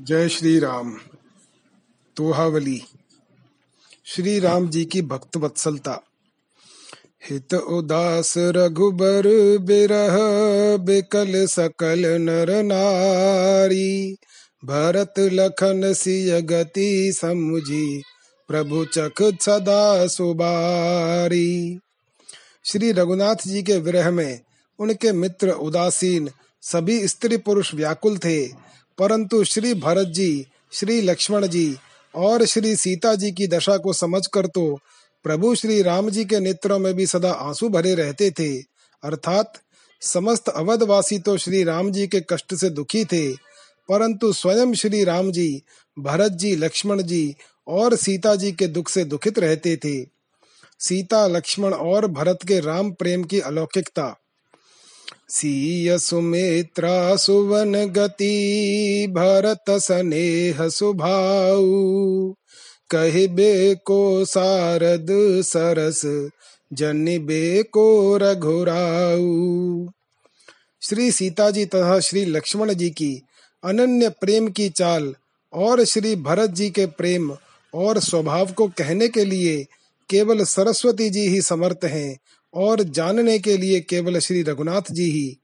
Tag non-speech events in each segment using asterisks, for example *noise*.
जय श्री राम। तोहावली। श्री राम जी की भक्त वत्सलता। हित उदास रघुबर बिरह बिकल सकल नर नारी। भरत लखन सिय गति समुझी, प्रभु चख सदा सुबारी। श्री रघुनाथ जी के विरह में उनके मित्र उदासीन, सभी स्त्री पुरुष व्याकुल थे। परंतु श्री भरत जी, श्री लक्ष्मण जी और श्री सीता जी की दशा को समझकर तो प्रभु श्री राम जी के नेत्रों में भी सदा आँसू भरे रहते थे। अर्थात समस्त अवधवासी तो श्री राम जी के कष्ट से दुखी थे। परंतु स्वयं श्री राम जी, भरत जी, लक्ष्मण जी और सीता जी के दुख से दुखित रहते थे। सीता, लक्ष्मण और भरत के राम प्रेम की अलौकिकता सीय सुमित्रा सुवन गति भरत स्नेह सुभाऊ। कहबे को सारद सरस जनिबे को रघुराऊ। श्री सीता जी तथा श्री लक्ष्मण जी की अनन्य प्रेम की चाल और श्री भरत जी के प्रेम और स्वभाव को कहने के लिए केवल सरस्वती जी ही समर्थ हैं। और जानने के लिए केवल श्री रघुनाथ जी ही।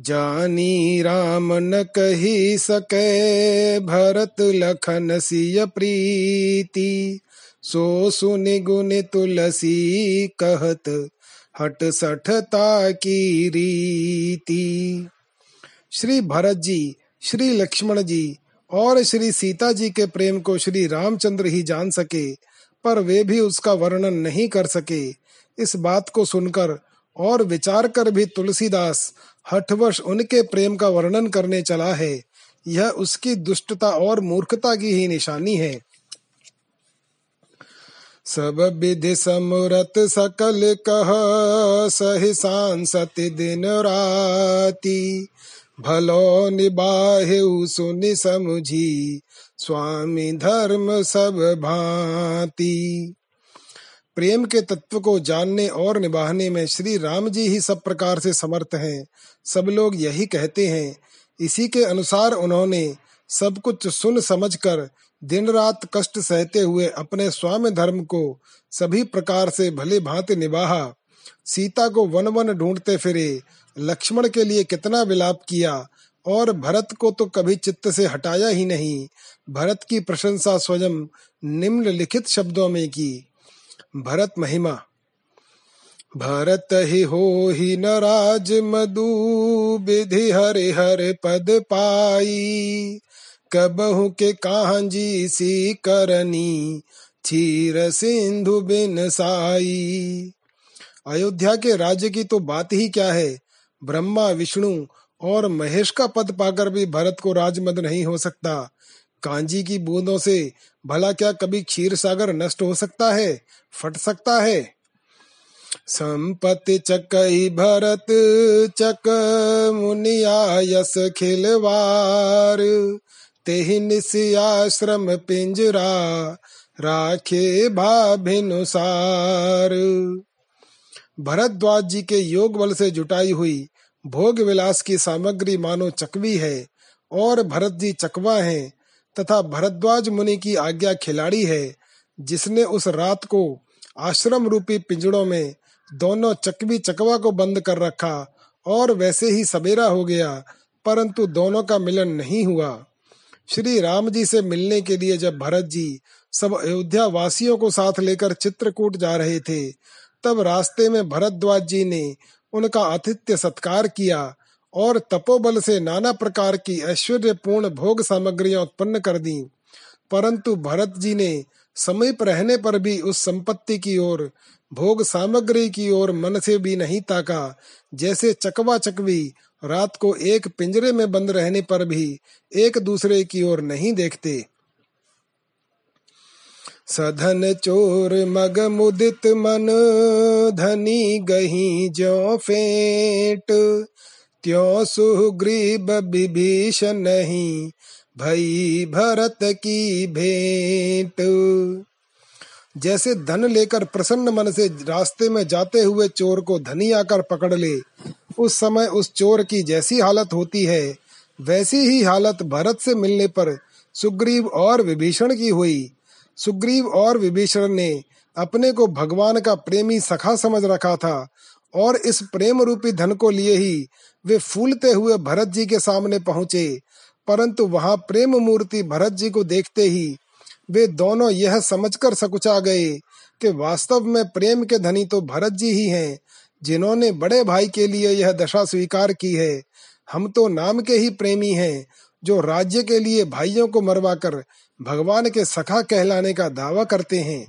जानी राम न कही सके, भरत लखन सिय प्रीति। सो सुनि गुण तुलसी कहत, हट सठता की रीति। श्री भरत जी, श्री लक्ष्मण जी और श्री सीता जी के प्रेम को श्री रामचंद्र ही जान सके, पर वे भी उसका वर्णन नहीं कर सके। इस बात को सुनकर और विचार कर भी तुलसीदास हठवश उनके प्रेम का वर्णन करने चला है। यह उसकी दुष्टता और मूर्खता की ही निशानी है। सब विधि समरत सकल कह सही सांसत दिन राती। भलो निबाहे सुनि समझी, स्वामी धर्म सब भांति। प्रेम के तत्व को जानने और निभाने में श्री राम जी ही सब प्रकार से समर्थ हैं। सब लोग यही कहते हैं। इसी के अनुसार उन्होंने सब कुछ सुन समझकर दिन रात कष्ट सहते हुए अपने स्वामी धर्म को सभी प्रकार से भले भांति निभाहा। सीता को वन वन ढूंढते फिरे। लक्ष्मण के लिए कितना विलाप किया। और भरत को तो कभी चित्त से हटाया ही नहीं। भरत की प्रशंसा स्वयं निम्नलिखित शब्दों में की। भरत महिमा। भरत ही हो ही न राज मधु, विधि हरे हरे पद पाई। कबहु के कांजी सी करनी चीर सिंधु बिन साई। अयोध्या के राज्य की तो बात ही क्या है? ब्रह्मा, विष्णु और महेश का पद पाकर भी भरत को राजमद नहीं हो सकता। कांजी की बूंदों से भला क्या कभी क्षीर सागर नष्ट हो सकता है? फट सकता है? संपत्ति चकई भरत, चक मुनिया यस खिलवार। तेहि निश्रम पिंजरा, राखे भाभिनुसार भरद्वाज जी के योग बल से जुटाई हुई भोग विलास की सामग्री मानो चकवी है, और भरत जी चकवा हैं। तथा भरद्वाज मुनि की आज्ञा खिलाड़ी है, जिसने उस रात को आश्रम रूपी पिंजड़ों में दोनों चकवी चकवा को बंद कर रखा और वैसे ही सवेरा हो गया, परंतु दोनों का मिलन नहीं हुआ। श्री राम जी से मिलने के लिए जब भरत जी सब अयोध्या वासियों को साथ लेकर चित्रकूट जा रहे थे, तब रास्ते में भरद्वाज जी ने उनका आतिथ्य सत्कार किया और तपोबल से नाना प्रकार की ऐश्वर्यपूर्ण भोग सामग्रियाँ उत्पन्न कर दी। परंतु भरत जी ने समीप रहने पर भी उस संपत्ति की ओर, भोग सामग्री की ओर मन से भी नहीं ताका, जैसे चकवा चकवी रात को एक पिंजरे में बंद रहने पर भी एक दूसरे की ओर नहीं देखते। सधन चोर मग मुदित मन, धनी गही जो फेट त्यो सुग्रीब विभीषण नहीं भई भरत की भेंट? जैसे धन लेकर प्रसन्न मन से रास्ते में जाते हुए चोर को धनी आकर पकड़ ले, उस समय उस चोर की जैसी हालत होती है, वैसी ही हालत भरत से मिलने पर सुग्रीव और विभीषण की हुई। सुग्रीव और विभीषण ने अपने को भगवान का प्रेमी सखा समझ रखा था और इस प्रेम रूपी धन को लिए ही वे फूलते हुए भरत जी के सामने पहुँचे। परंतु वहाँ प्रेम मूर्ति भरत जी को देखते ही वे दोनों यह समझकर सकुचा गए कि वास्तव में प्रेम के धनी तो भरत जी ही हैं, जिन्होंने बड़े भाई के लिए यह दशा स्वीकार की है। हम तो नाम के ही प्रेमी हैं, जो राज्य के लिए भाइयों को मरवाकर भगवान के सखा कहलाने का दावा करते हैं।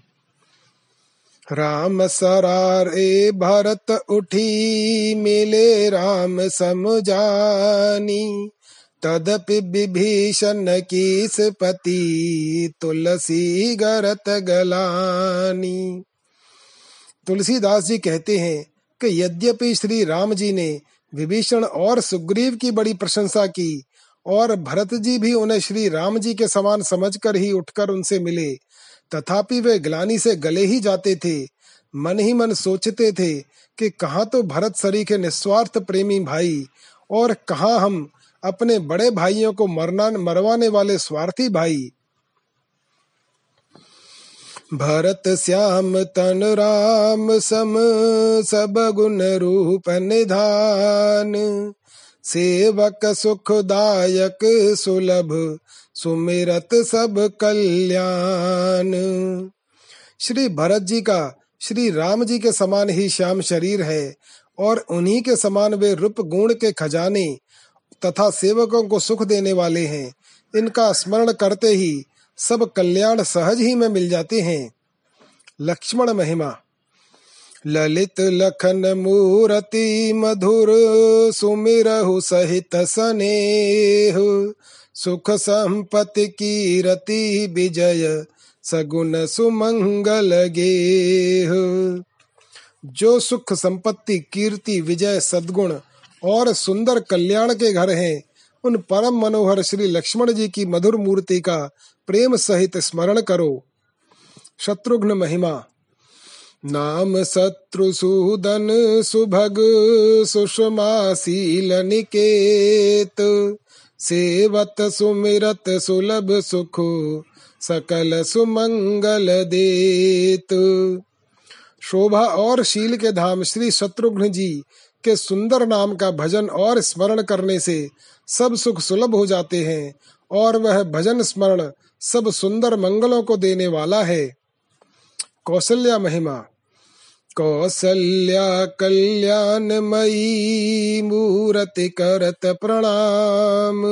राम सरार भरत उठी, मिले राम समझानी। तदपि विभीषण की पति, तुलसी गरत गलानी। तुलसीदास जी कहते हैं कि यद्यपि श्री राम जी ने विभीषण और सुग्रीव की बड़ी प्रशंसा की, और भरत जी भी उन्हें श्री राम जी के समान समझकर ही उठकर उनसे मिले तथापि वे ग्लानी से गले ही जाते थे। मन ही मन सोचते थे कि कहाँ तो भरत सरी के निस्वार्थ प्रेमी भाई और कहा हम अपने बड़े भाइयों को मरना, मरवाने वाले स्वार्थी भाई। भरत, श्याम, तन, राम, सम, सब गुण रूप निधान। सेवक सुखदायक सुलभ सुमिरत सब कल्याण। श्री भरत जी का, श्री राम जी के समान ही श्याम शरीर है, और उन्हीं के समान वे रूप गुण के खजाने तथा सेवकों को सुख देने वाले हैं। इनका स्मरण करते ही सब कल्याण सहज ही में मिल जाते हैं। लक्ष्मण महिमा। ललित लखन मूर्ति मधुर सुमिरहु सहित स्नेह। सुख संपत्ति कीरति विजय सगुन सुमंगल गेह। जो सुख संपत्ति, कीर्ति, विजय, सद्गुण और सुंदर कल्याण के घर हैं, उन परम मनोहर श्री लक्ष्मण जी की मधुर मूर्ति का प्रेम सहित स्मरण करो। शत्रुघ्न महिमा। नाम शत्रुसूदन सुभग सुषमा शील निकेत। सेवत सुमिरत सुलभ सुख, सकल सुमंगल देत। शोभा और शील के धाम श्री शत्रुघ्न जी के सुंदर नाम का भजन और स्मरण करने से सब सुख सुलभ हो जाते हैं और वह भजन स्मरण सब सुंदर मंगलों को देने वाला है। कौशल्या महिमा। कौसल्या कल्याणमयी मूर्ति करत प्रणाम।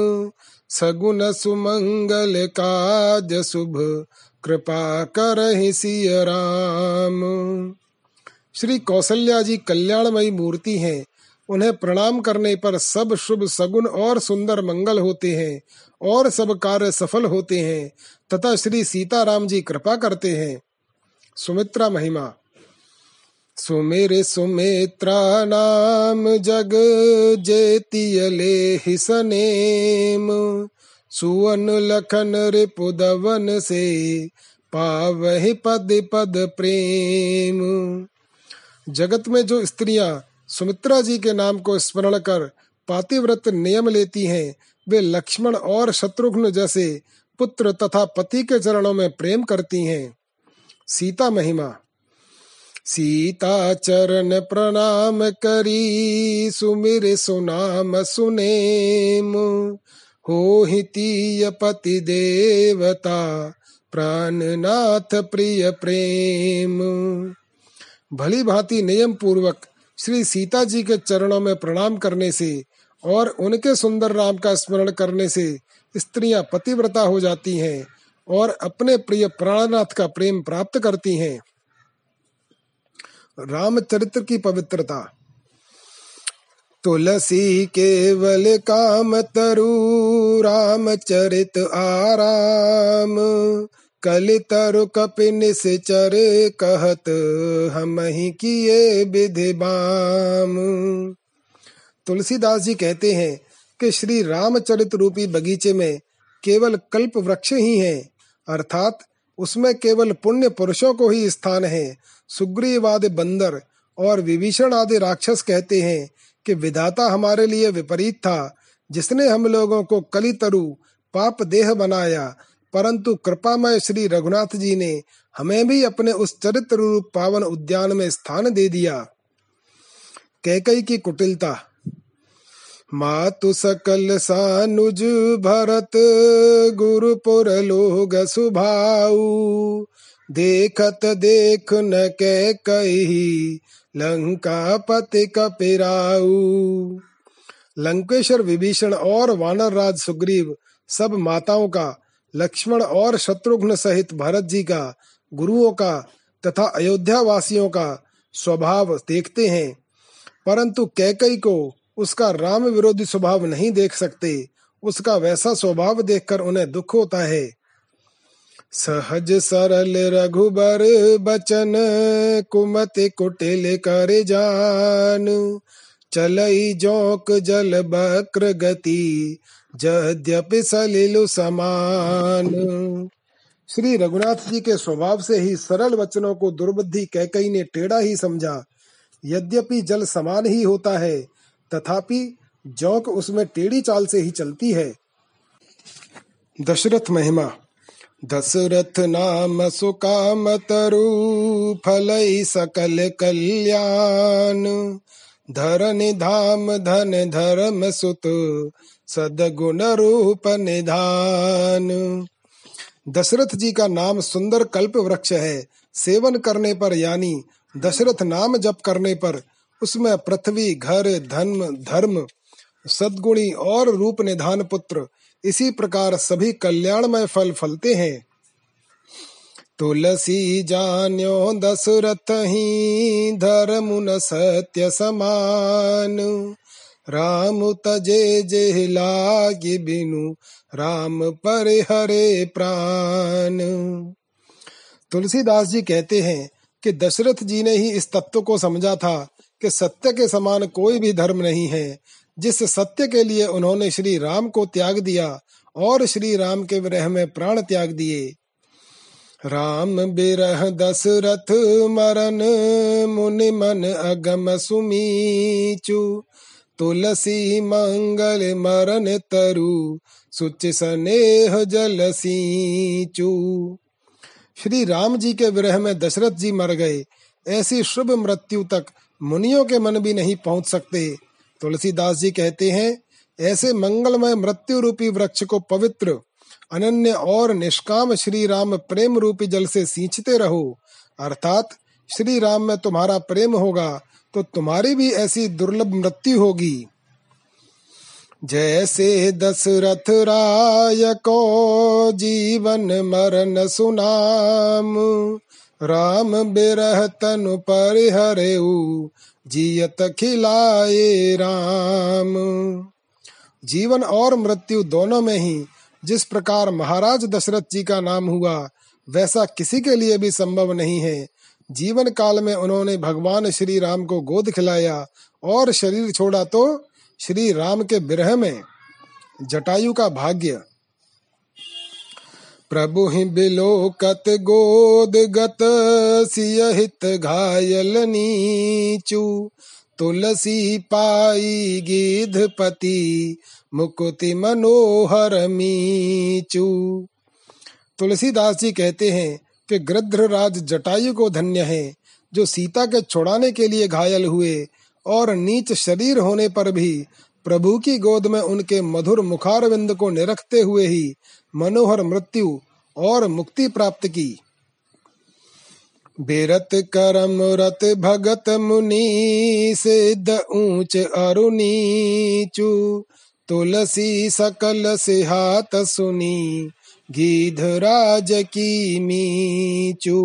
सगुन सुमंगल काज शुभ, कृपा कर सिय राम। श्री कौशल्या जी कल्याणमयी मूर्ति हैं। उन्हें प्रणाम करने पर सब शुभ सगुन और सुंदर मंगल होते हैं और सब कार्य सफल होते हैं। तथा श्री सीताराम जी कृपा करते हैं। सुमित्रा महिमा सुमिर सुमित्रा नाम जग जेतियले हिसनेम सुवन लखन रिपुदवन से पावहि पद पद प्रेम। जगत में जो स्त्रियाँ सुमित्रा जी के नाम को स्मरण कर पातिव्रत नियम लेती हैं, वे लक्ष्मण और शत्रुघ्न जैसे पुत्र तथा पति के चरणों में प्रेम करती हैं। सीता महिमा सीता चरण प्रणाम करी, सुमिर सुनाम सुनेम। हो तीय पति देवता, प्राणनाथ प्रिय प्रेम। भली भांति नियम पूर्वक श्री सीता जी के चरणों में प्रणाम करने से और उनके सुंदर नाम का स्मरण करने से स्त्रियाँ पतिव्रता हो जाती हैं और अपने प्रिय प्राणनाथ का प्रेम प्राप्त करती हैं। रामचरित्र की पवित्रता। तुलसी केवल काम तरु, रामचरित आराम। कलि तरु कपिन चर कहत, हम ही किए विधि बाम। तुलसीदास जी कहते हैं कि श्री रामचरित रूपी बगीचे में केवल कल्प वृक्ष ही हैं, अर्थात उसमें केवल पुण्य पुरुषों को ही स्थान है। सुग्रीव आदि बंदर और विभीषण आदि राक्षस कहते हैं कि विधाता हमारे लिए विपरीत था। जिसने हम लोगों को कलितरु, पाप देह बनाया, परंतु कृपामय श्री रघुनाथ जी ने हमें भी अपने उस चरित्र रूप पावन उद्यान में स्थान दे दिया। कैकई की कुटिलता मातु सकल सानुज भरत, गुरुपुर लोग सुभाऊ। देखत देख न कै कही लंका पति कपिराऊ लंकेश्वर विभीषण और वानर राज सुग्रीव, सब माताओं का, लक्ष्मण और शत्रुघ्न सहित भरत जी का, गुरुओं का, तथा अयोध्या वासियों का, स्वभाव देखते हैं। परंतु कैकई को उसका राम विरोधी स्वभाव नहीं देख सकते, उसका वैसा स्वभाव देखकर उन्हें दुख होता है। सहज सरल रघुबर बचन, कुमति कुटिल कर जान। चलई जोक जल बक्र गति, जद्यपि सलिलु समान। श्री रघुनाथ जी के स्वभाव से ही सरल वचनों को दुर्बुद्धि कैकई ने टेढ़ा ही समझा। यद्यपि जल समान ही होता है तथापि जौक उसमें टेढ़ी चाल से ही चलती है। दशरथ महिमा। दशरथ नाम सुकाम तरु फल सकल कल्याण। धरन धाम धन धर्म सुत सदगुण रूप निधान। दशरथ जी का नाम सुंदर कल्प वृक्ष है। सेवन करने पर यानी दशरथ नाम जप करने पर उसमें पृथ्वी, घर धर्म धर्म, सदगुणी और रूप निधान पुत्र, इसी प्रकार सभी कल्याणमय फल फलते हैं। तुलसी जान्यो, दशरथ ही धर्म न सत्य समान। राम तजे जे लागे बिनु, राम पर हरे प्राण। तुलसीदास जी कहते हैं कि दशरथ जी ने ही इस तत्व को समझा था कि सत्य के समान कोई भी धर्म नहीं है, जिस सत्य के लिए उन्होंने श्री राम को त्याग दिया और श्री राम के विरह में प्राण त्याग दिए। राम बिरह दशरथ मरन मुनि मन अगम सुमीचु, तुलसी मंगल मरन तरु, सुच स्नेह जल सीचू। श्री राम जी के विरह में दशरथ जी मर गए। ऐसी शुभ मृत्यु तक मुनियों के मन भी नहीं पहुँच सकते। तुलसीदास जी कहते हैं, ऐसे मंगलमय मृत्यु रूपी वृक्ष को पवित्र, अनन्य और निष्काम श्री राम प्रेम रूपी जल से सींचते रहो। अर्थात श्री राम में तुम्हारा प्रेम होगा तो तुम्हारी भी ऐसी दुर्लभ मृत्यु होगी। जैसे दशरथ राय को जीवन मरण सुनाम राम बिरह तनु पर जियत खिलाए राम। जीवन और मृत्यु दोनों में ही जिस प्रकार महाराज दशरथ जी का नाम हुआ, वैसा किसी के लिए भी संभव नहीं है। जीवन काल में उन्होंने भगवान श्री राम को गोद खिलाया और शरीर छोड़ा तो श्री राम के विरह में जटायु का भाग्य प्रभु ही बिलोकत गोद गत सियहित घायल नीचू। तुलसी पाई गिधपति मुकुति मनोहर मीचू। तुलसीदास जी कहते हैं कि गृध्र राज जटायु को धन्य है, जो सीता के छुड़ाने के लिए घायल हुए और नीच शरीर होने पर भी प्रभु की गोद में उनके मधुर मुखारविंद को निरखते हुए ही मनोहर मृत्यु और मुक्ति प्राप्त की। बेरत करम रत भगत मुनि सिद्ध ऊंच अरुनीचु तुलसी सकल से हाथ सुनी, गीध राज की मीचू।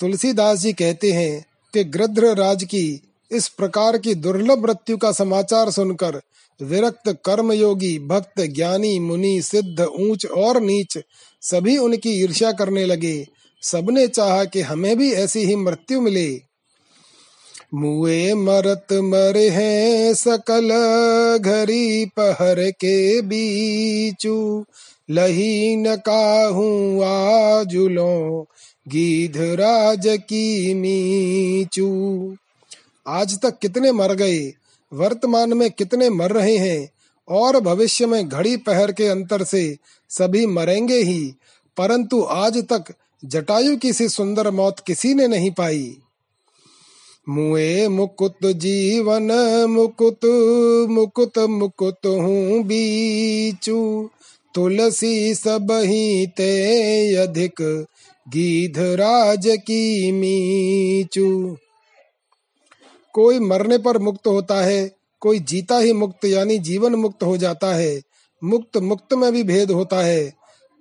तुलसीदास जी कहते हैं कि गृध्र राज की इस प्रकार की दुर्लभ मृत्यु का समाचार सुनकर विरक्त कर्म योगी भक्त, ज्ञानी, मुनि, सिद्ध, ऊंच और नीच, सभी उनकी ईर्ष्या करने लगे। सबने चाहा कि हमें भी ऐसी ही मृत्यु मिले। मुए मरत मरे हैं सकल घरी पहर के बीचू। लही न काहू आजुलो, गीध राज की मीचू आज तक कितने मर गए वर्तमान में कितने मर रहे हैं और भविष्य में घड़ी पहर के अंतर से सभी मरेंगे ही, परंतु आज तक जटायु की सी सुंदर मौत किसी ने नहीं पाई। मुए मुकुत जीवन, मुकुत मुकुत मुकुत हूँ बीचू। तुलसी सब ही ते अधिक गीध राज की मीचू। कोई मरने पर मुक्त होता है, कोई जीता ही मुक्त यानी जीवन मुक्त हो जाता है। मुक्त मुक्त में भी भेद होता है।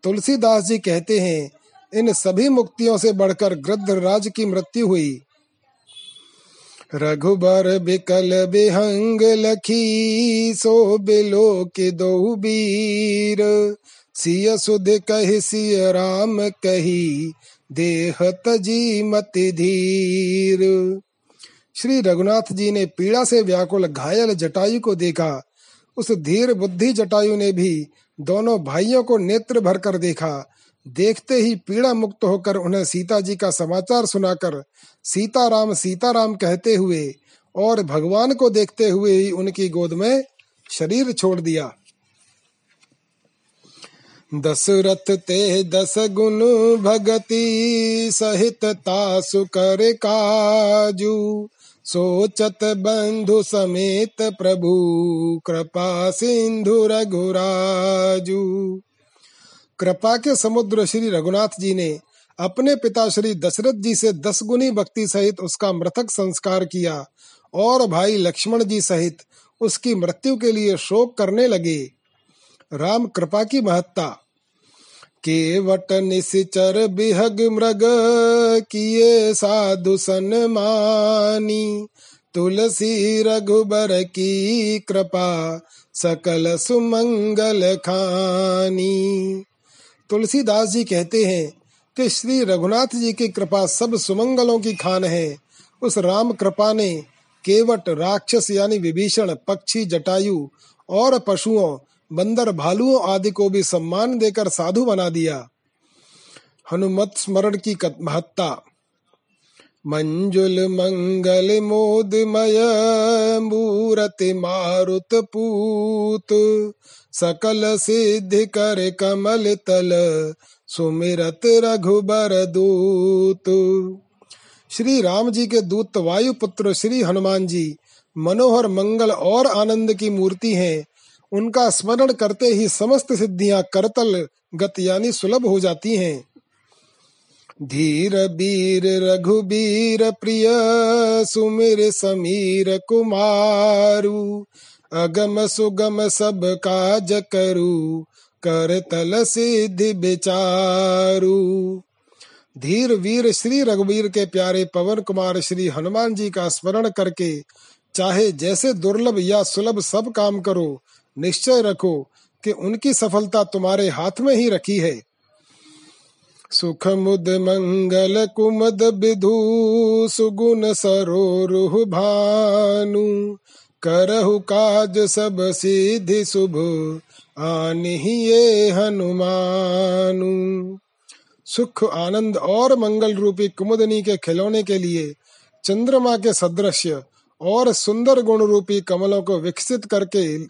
तुलसीदास जी कहते हैं, इन सभी मुक्तियों से बढ़कर गृद्ध राज की मृत्यु हुई। रघुबर बिकल बिहंग लखी, सो बिलो के दो बीर सिय सुध कही, सिय राम कही, देहत जी मत धीर। श्री रघुनाथ जी ने पीड़ा से व्याकुल घायल जटायु को देखा। उस धीर बुद्धि जटायु ने भी दोनों भाइयों को नेत्र भर कर देखा। देखते ही पीड़ा मुक्त होकर उन्हें सीता जी का समाचार सुनाकर सीताराम सीताराम कहते हुए और भगवान को देखते हुए ही उनकी गोद में शरीर छोड़ दिया। दशरथ ते दस गुण भगति सहित तासु कर काजू। सोचत बंधु समेत प्रभु, कृपा सिंधु रघुराजू। कृपा के समुद्र श्री रघुनाथ जी ने अपने पिता श्री दशरथ जी से दस गुनी भक्ति सहित उसका मृतक संस्कार किया और भाई लक्ष्मण जी सहित उसकी मृत्यु के लिए शोक करने लगे। राम कृपा की महत्ता। केवट निश्चर बिहग मृग किए साधु सन्मानी। तुलसी रघुबर की कृपा सकल सुमंगल खानी। तुलसीदास जी कहते हैं कि श्री रघुनाथ जी की कृपा सब सुमंगलों की खान है। उस राम कृपा ने केवट राक्षस यानी विभीषण, पक्षी, जटायु और पशुओं बंदर भालुओं आदि को भी सम्मान देकर साधु बना दिया। हनुमत स्मरण की महत्ता। मंजुल मंगल मोदमय मूरति मारुत पूत। सकल सिद्धि कर कमल तल, सुमिरत रघुबर दूत। श्री राम जी के दूत वायु पुत्र श्री हनुमान जी, मनोहर मंगल और आनंद की मूर्ति हैं। उनका स्मरण करते ही समस्त सिद्धियाँ करतल गत यानी सुलभ हो जाती हैं। धीर बीर, रघुबीर, प्रिय, सुमिर, समीर, कुमारू, अगम सुगम सब काज करू, कर तल सिद्धि बेचारू धीर वीर, श्री रघुवीर के प्यारे पवन कुमार, श्री हनुमान जी का स्मरण करके चाहे जैसे दुर्लभ या सुलभ सब काम करो निश्चय रखो कि उनकी सफलता तुम्हारे हाथ में ही रखी है। सुख मुद मंगल कुमद विधु, सुगुण सरोरुह भानु, करहु काज सब सिद्धि शुभ आनिए हनुमानु। सुख, आनंद और मंगल रूपी कुमुदनी के खिलौने के लिए चंद्रमा के सदृश्य और सुंदर गुण रूपी कमलों को विकसित करके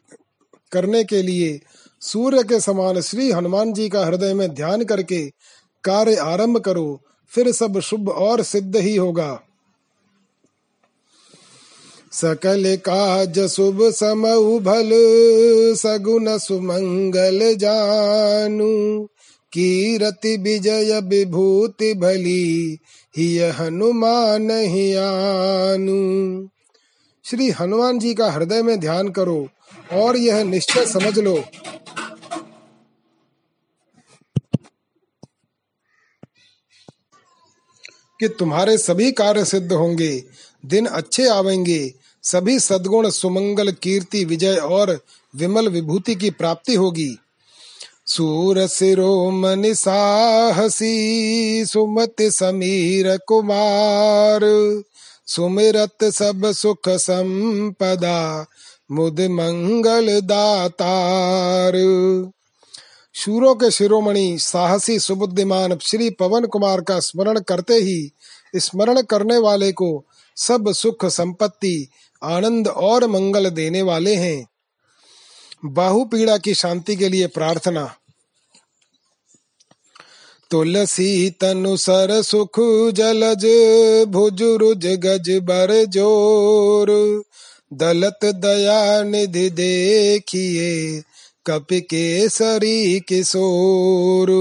करने के लिए सूर्य के समान श्री हनुमान जी का हृदय में ध्यान करके कार्य आरंभ करो, फिर सब शुभ और सिद्ध ही होगा। सकल काज शुभ समऊ भल सगुन सुमंगल जानू। कीरति विजय विभूति भली ही हनुमान ही आनु। श्री हनुमान जी का हृदय में ध्यान करो और यह निश्चय समझ लो। कि तुम्हारे सभी कार्य सिद्ध होंगे, दिन अच्छे आवेंगे, सभी सद्गुण सुमंगल कीर्ति विजय और विमल विभूति की प्राप्ति होगी। सूर सिरो मन साहसी, सुमत समीर कुमार, सुमिरत सब सुख संपदा मुद मंगल दातार। शूरों के शिरोमणि, साहसी, सुबुद्धिमान श्री पवन कुमार का स्मरण करते ही, स्मरण करने वाले को सब सुख संपत्ति, आनंद और मंगल देने वाले हैं। बाहु पीड़ा की शांति के लिए प्रार्थना। तुलसी तनु सर सुख जलज, भुज रुज गज बर ज़ोर। दलत दया निधि देखिए, कप के सरी। किशोर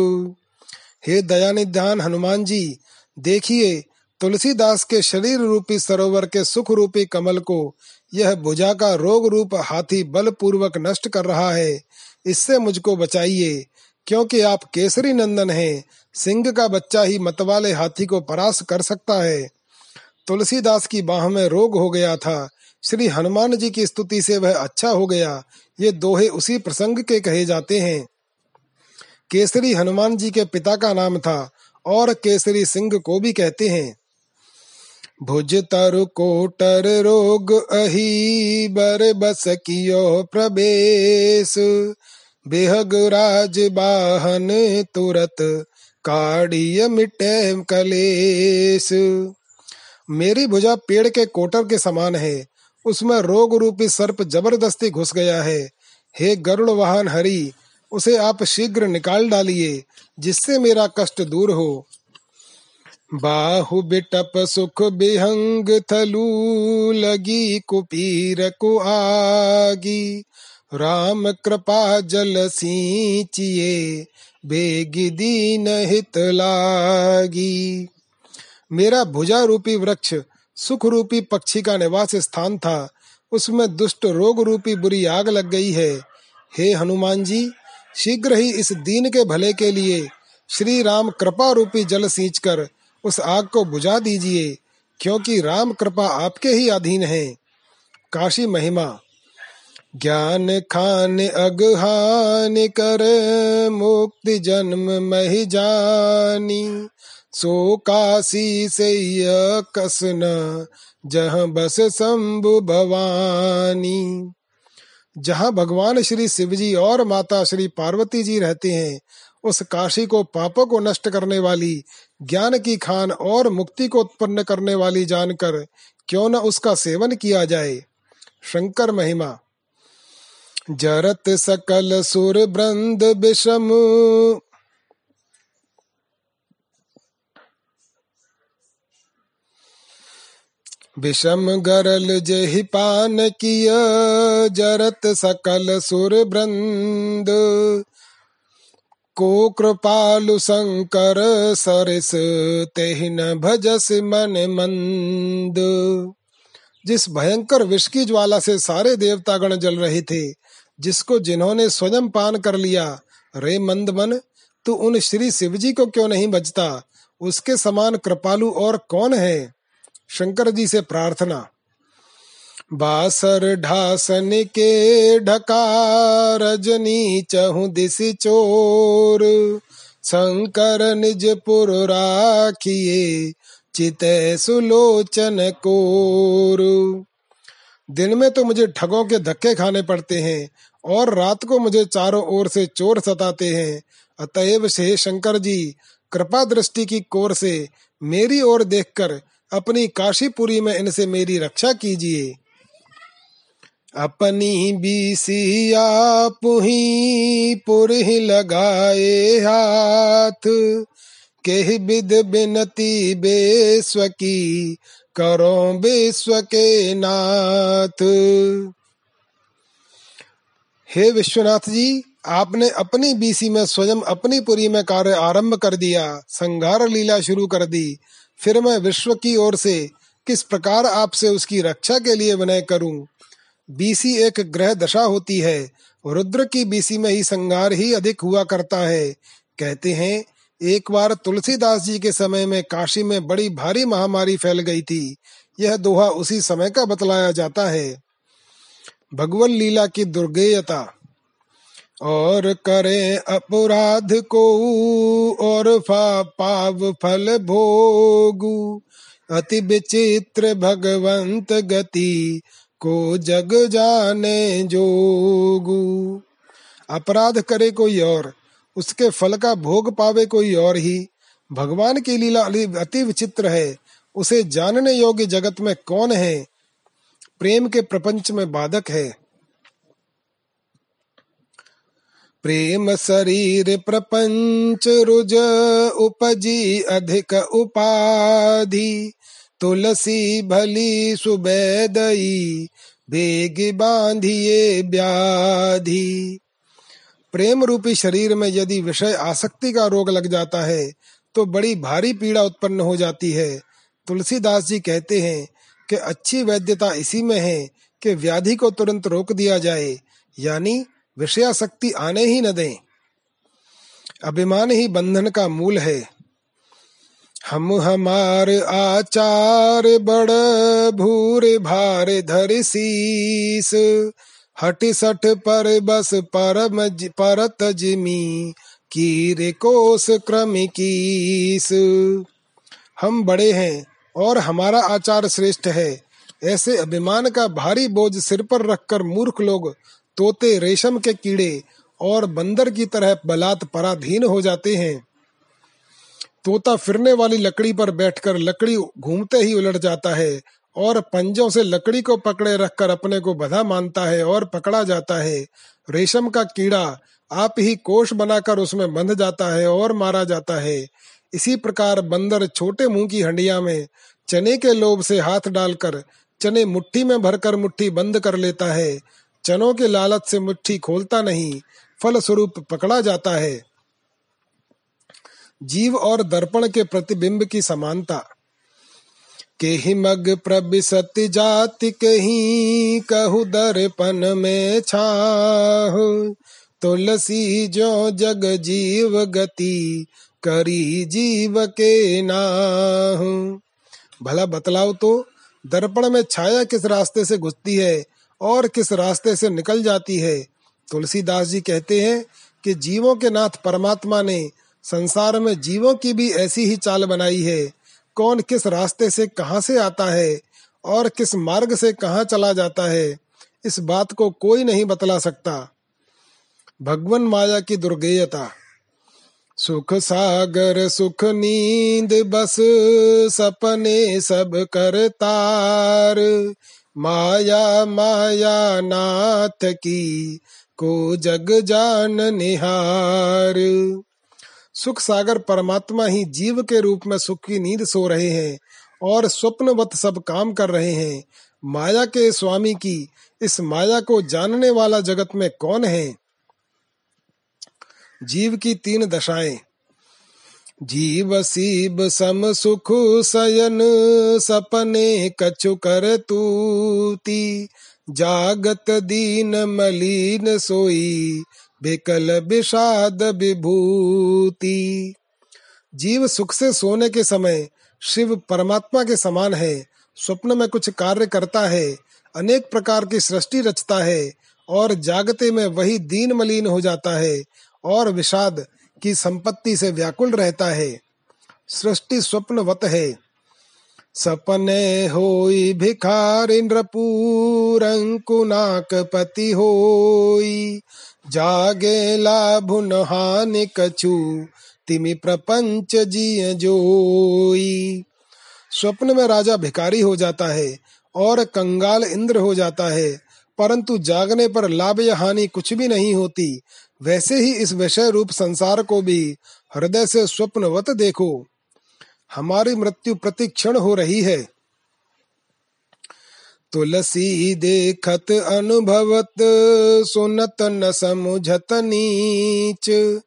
हे दयानिधान हनुमान जी, देखिए, तुलसीदास के शरीर रूपी सरोवर के सुख रूपी कमल को यह भुजा का रोग रूप हाथी बल पूर्वक नष्ट कर रहा है। इससे मुझको बचाइए, क्योंकि आप केसरी नंदन हैं, सिंह का बच्चा ही मतवाले हाथी को परास कर सकता है। तुलसीदास की बाह में रोग हो गया था श्री हनुमान जी की स्तुति से वह अच्छा हो गया। ये दोहे उसी प्रसंग के कहे जाते हैं। केसरी हनुमान जी के पिता का नाम था और केसरी सिंह को भी कहते हैं। भुज तरु कोटर रोग अही बर बस कियो प्रवेश। बेहग राज बाहन तुरत काड़िय मिटे कलेश। मेरी भुजा पेड़ के कोटर के समान है। उसमें रोग रूपी सर्प ज़बरदस्ती घुस गया है। हे गरुड़ वाहन हरि, उसे आप शीघ्र निकाल डालिए, जिससे मेरा कष्ट दूर हो। बाहु बिटप सुख बिहंग थलू लगी कुपीर को आगी। राम कृपा जल सींचिए, बेगी दीन हित लागी। मेरा भुजा रूपी वृक्ष सुख रूपी पक्षी का निवास स्थान था। उसमें दुष्ट रोग रूपी बुरी आग लग गई है। हे हनुमान जी, शीघ्र ही इस दीन के भले के लिए श्री राम कृपा रूपी जल सींच कर उस आग को बुझा दीजिए, क्योंकि राम कृपा आपके ही अधीन है। काशी महिमा, ज्ञान खान अगहान कर मुक्ति जन्म मही जानी। सो काशी से कसन, जहाँ बस शंभु भवानी। जहाँ भगवान श्री शिव जी और माता श्री पार्वती जी रहते हैं, उस काशी को पापों को नष्ट करने वाली, ज्ञान की खान और मुक्ति को उत्पन्न करने वाली जानकर क्यों न उसका सेवन किया जाए? शंकर महिमा। जरत सकल सुर ब्रंद विषम विषम गरल जहि पान किय, जरत सकल सुर ब्रंद को कृपालु शंकर सरस तेहिन भजस मन मंद। जिस भयंकर विष की ज्वाला से सारे देवतागण जल रहे थे, जिसको जिन्होंने स्वयं पान कर लिया, रे मंद मन, तू उन श्री शिवजी को क्यों नहीं बचता उसके समान कृपालु और कौन है? शंकर जी से प्रार्थना। बासर ढासन के ढका रजनी चहु दिस चोर। शंकर निज पुर राखिए चित सुलोचन कोर। दिन में तो मुझे ठगों के धक्के खाने पड़ते हैं और रात को मुझे चारों ओर से चोर सताते हैं। अतएव से शंकर जी कृपा दृष्टि की कोर से मेरी ओर देखकर अपनी काशीपुरी में इनसे मेरी रक्षा कीजिए। अपनी बीसिया पुही पुरही लगाए हाथ। के विद बिनती बेस्व की करो विश्व के नाथ। हे विश्वनाथ जी, आपने अपनी बीसी में स्वयं अपनी पुरी में कार्य आरंभ कर दिया, संघार लीला शुरू कर दी। फिर मैं विश्व की ओर से किस प्रकार आपसे उसकी रक्षा के लिए विनय करूँ? बीसी एक ग्रह दशा होती है। रुद्र की बीसी में ही संगार ही अधिक हुआ करता है। कहते हैं, एक बार तुलसीदास जी के समय में काशी में बड़ी भारी महामारी फैल गई थी। यह दोहा उसी समय का बतलाया जाता है। भगवान लीला की दुर्गेयता। और करे अपराध को और फा, पाव फल भोगु। अति विचित्र भगवंत गति को जग जाने जोगु। अपराध करे कोई और, उसके फल का भोग पावे कोई और ही। भगवान की लीला अति विचित्र है, उसे जानने योग्य जगत में कौन है? प्रेम के प्रपंच में बाधक है। प्रेम शरीर प्रपंच रुज उपजी अधिक उपाधि। तुलसी भली सुबेदई, बेग बांधिए व्याधि प्रेम रूपी शरीर में यदि विषय आसक्ति का रोग लग जाता है तो बड़ी भारी पीड़ा उत्पन्न हो जाती है। तुलसीदास जी कहते हैं कि अच्छी वैद्यता इसी में है कि व्याधि को तुरंत रोक दिया जाए, यानी विषयाशक्ति आने ही न दें। अभिमान ही बंधन का मूल है। हम हमार आचार बड़ भूर भार धर शीस हट सठ पर बस परम परत जिमी कीर कोस क्रम कीस। हम बड़े हैं और हमारा आचार श्रेष्ठ है। ऐसे अभिमान का भारी बोझ सिर पर रखकर मूर्ख लोग तोते रेशम के कीड़े और बंदर की तरह बलात् पराधीन हो जाते हैं। तोता फिरने वाली लकड़ी पर बैठकर लकड़ी घूमते ही उलट जाता है और पंजों से लकड़ी को पकड़े रखकर अपने को बधा मानता है और पकड़ा जाता है। रेशम का कीड़ा आप ही कोष बनाकर उसमें बंध जाता है और मारा जाता है। इसी प्रकार बंदर छोटे मुँह की हंडिया में चने के लोभ से हाथ डालकर चने मुट्ठी में भरकर मुट्ठी बंद कर लेता है। चनों के लालच से मुट्ठी खोलता नहीं फल स्वरूप पकड़ा जाता है। जीव और दर्पण के प्रतिबिंब की समानता। के ही मग प्रबिसत जाति कहीं, कहु दर्पण में छाह। तुलसी जो जग जीव गति, करी जीव के नाह। भला बतलाओ तो दर्पण में छाया किस रास्ते से घुसती है? और किस रास्ते से निकल जाती है? तुलसीदास जी कहते हैं कि जीवों के नाथ परमात्मा ने संसार में जीवों की भी ऐसी ही चाल बनाई है। कौन किस रास्ते से कहाँ से आता है और किस मार्ग से कहाँ चला जाता है, इस बात को कोई नहीं बतला सकता। भगवान माया की दुर्गेयता। सुख सागर, सुख नींद, बस सपने सब करतार माया माया नाथ की, को जग जान निहार। सुख सागर परमात्मा ही जीव के रूप में सुख की नींद सो रहे हैं और स्वप्नवत सब काम कर रहे हैं। माया के स्वामी की, इस माया को जानने वाला जगत में कौन है? जीव की तीन दशाएँ। जीव सीब सम सुख सयन, सपने कछु कर तूती। जागत दीन मलिन सोई, बेकल विषाद विभूति। जीव सुख से सोने के समय, शिव परमात्मा के समान है, स्वप्न में कुछ कार्य करता है, अनेक प्रकार की सृष्टि रचता है, और जागते में वही दीन मलिन हो जाता है, और विषाद की संपत्ति से व्याकुल रहता है। सृष्टि स्वप्नवत है। सपने होई भिखार पति होई। जागे लाभुन हानि कछु, तिमि प्रपंच जिय जोई। स्वप्न में राजा भिखारी हो जाता है और कंगाल इंद्र हो जाता है, परंतु जागने पर लाभ या हानि कुछ भी नहीं होती। वैसे ही इस विषय रूप संसार को भी हृदय से स्वप्नवत देखो। हमारी मृत्यु प्रतिक्षण हो रही है। तुलसी देखत अनुभवत, सुनत न समुझत नीच।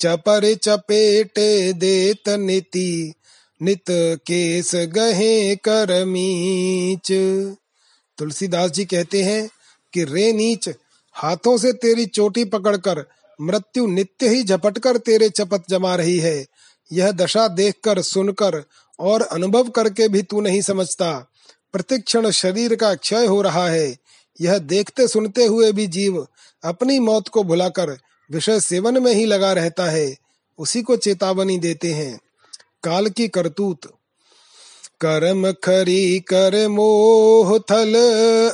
चपर चपेटे देत नीति, नित केस गहे कर मीच। तुलसीदास जी कहते हैं कि रे नीच हाथों से तेरी चोटी पकड़कर मृत्यु नित्य ही झपटकर तेरे चपत जमा रही है। यह दशा देखकर सुनकर और अनुभव करके भी तू नहीं समझता। प्रतिक्षण शरीर का क्षय हो रहा है। यह देखते सुनते हुए भी जीव अपनी मौत को भुलाकर विषय सेवन में ही लगा रहता है। उसी को चेतावनी देते हैं। काल की करतूत कर्म खरी कर मोह थल,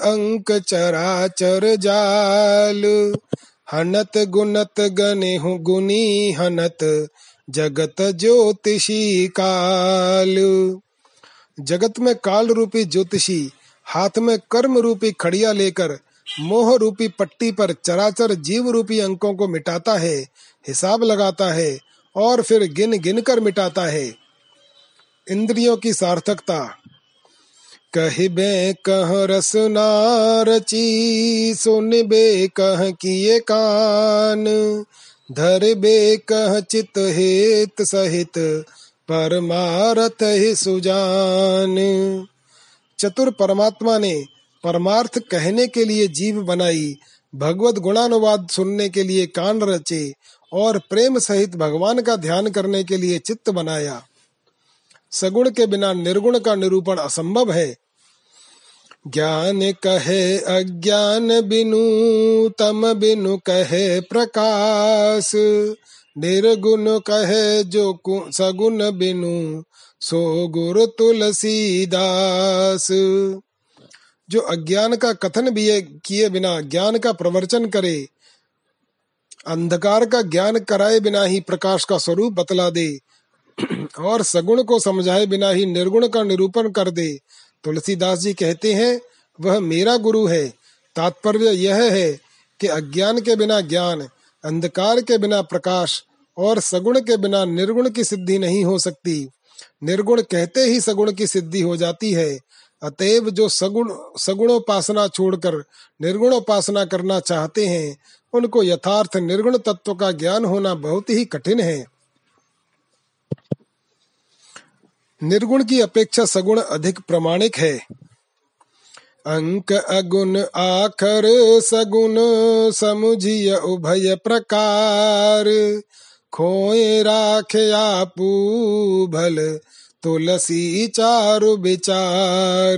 अंक चराचर जाल। हनत गुनत गने गुनी हनत, जगत ज्योतिषी काल। जगत में काल रूपी ज्योतिषी, हाथ में कर्म रूपी खड़िया लेकर, मोह रूपी पट्टी पर चराचर जीव रूपी अंकों को मिटाता है, हिसाब लगाता है, और फिर गिन गिन कर मिटाता है। इंद्रियों की सार्थकता। कहबे कह रसना रची सुनबे कह किए कान। धरबे कह चित हेत सहित परमारथ ही सुजान। चतुर परमात्मा ने परमार्थ कहने के लिए जीव बनाई, भगवत गुणानुवाद सुनने के लिए कान रचे, और प्रेम सहित भगवान का ध्यान करने के लिए चित्त बनाया। सगुण के बिना निर्गुण का निरूपण असंभव है। ज्ञान कहे अज्ञान बिनु, तम बिनु कहे प्रकाश। निर्गुण कहे जो सगुण बिनु, सो गुरु तुलसीदास। जो अज्ञान का कथन भी किए बिना ज्ञान का प्रवचन करे, अंधकार का ज्ञान कराए बिना ही प्रकाश का स्वरूप बतला दे। *clears throat* और सगुण को समझाए बिना ही निर्गुण का निरूपण कर दे। तुलसीदास जी कहते हैं, वह मेरा गुरु है। तात्पर्य यह है कि अज्ञान के बिना ज्ञान, अंधकार के बिना प्रकाश और सगुण के बिना निर्गुण की सिद्धि नहीं हो सकती। निर्गुण कहते ही सगुण की सिद्धि हो जाती है। अतएव जो सगुण, सगुणोपासना छोड़कर निर्गुणोपासना करना चाहते हैं, उनको यथार्थ निर्गुण तत्व का ज्ञान होना बहुत ही कठिन है। निर्गुण की अपेक्षा सगुण अधिक प्रमाणिक है। अंक अगुण आखर सगुण समुझिय उभय प्रकार। खोए राखे आपू भल, तुलसी चारु विचार।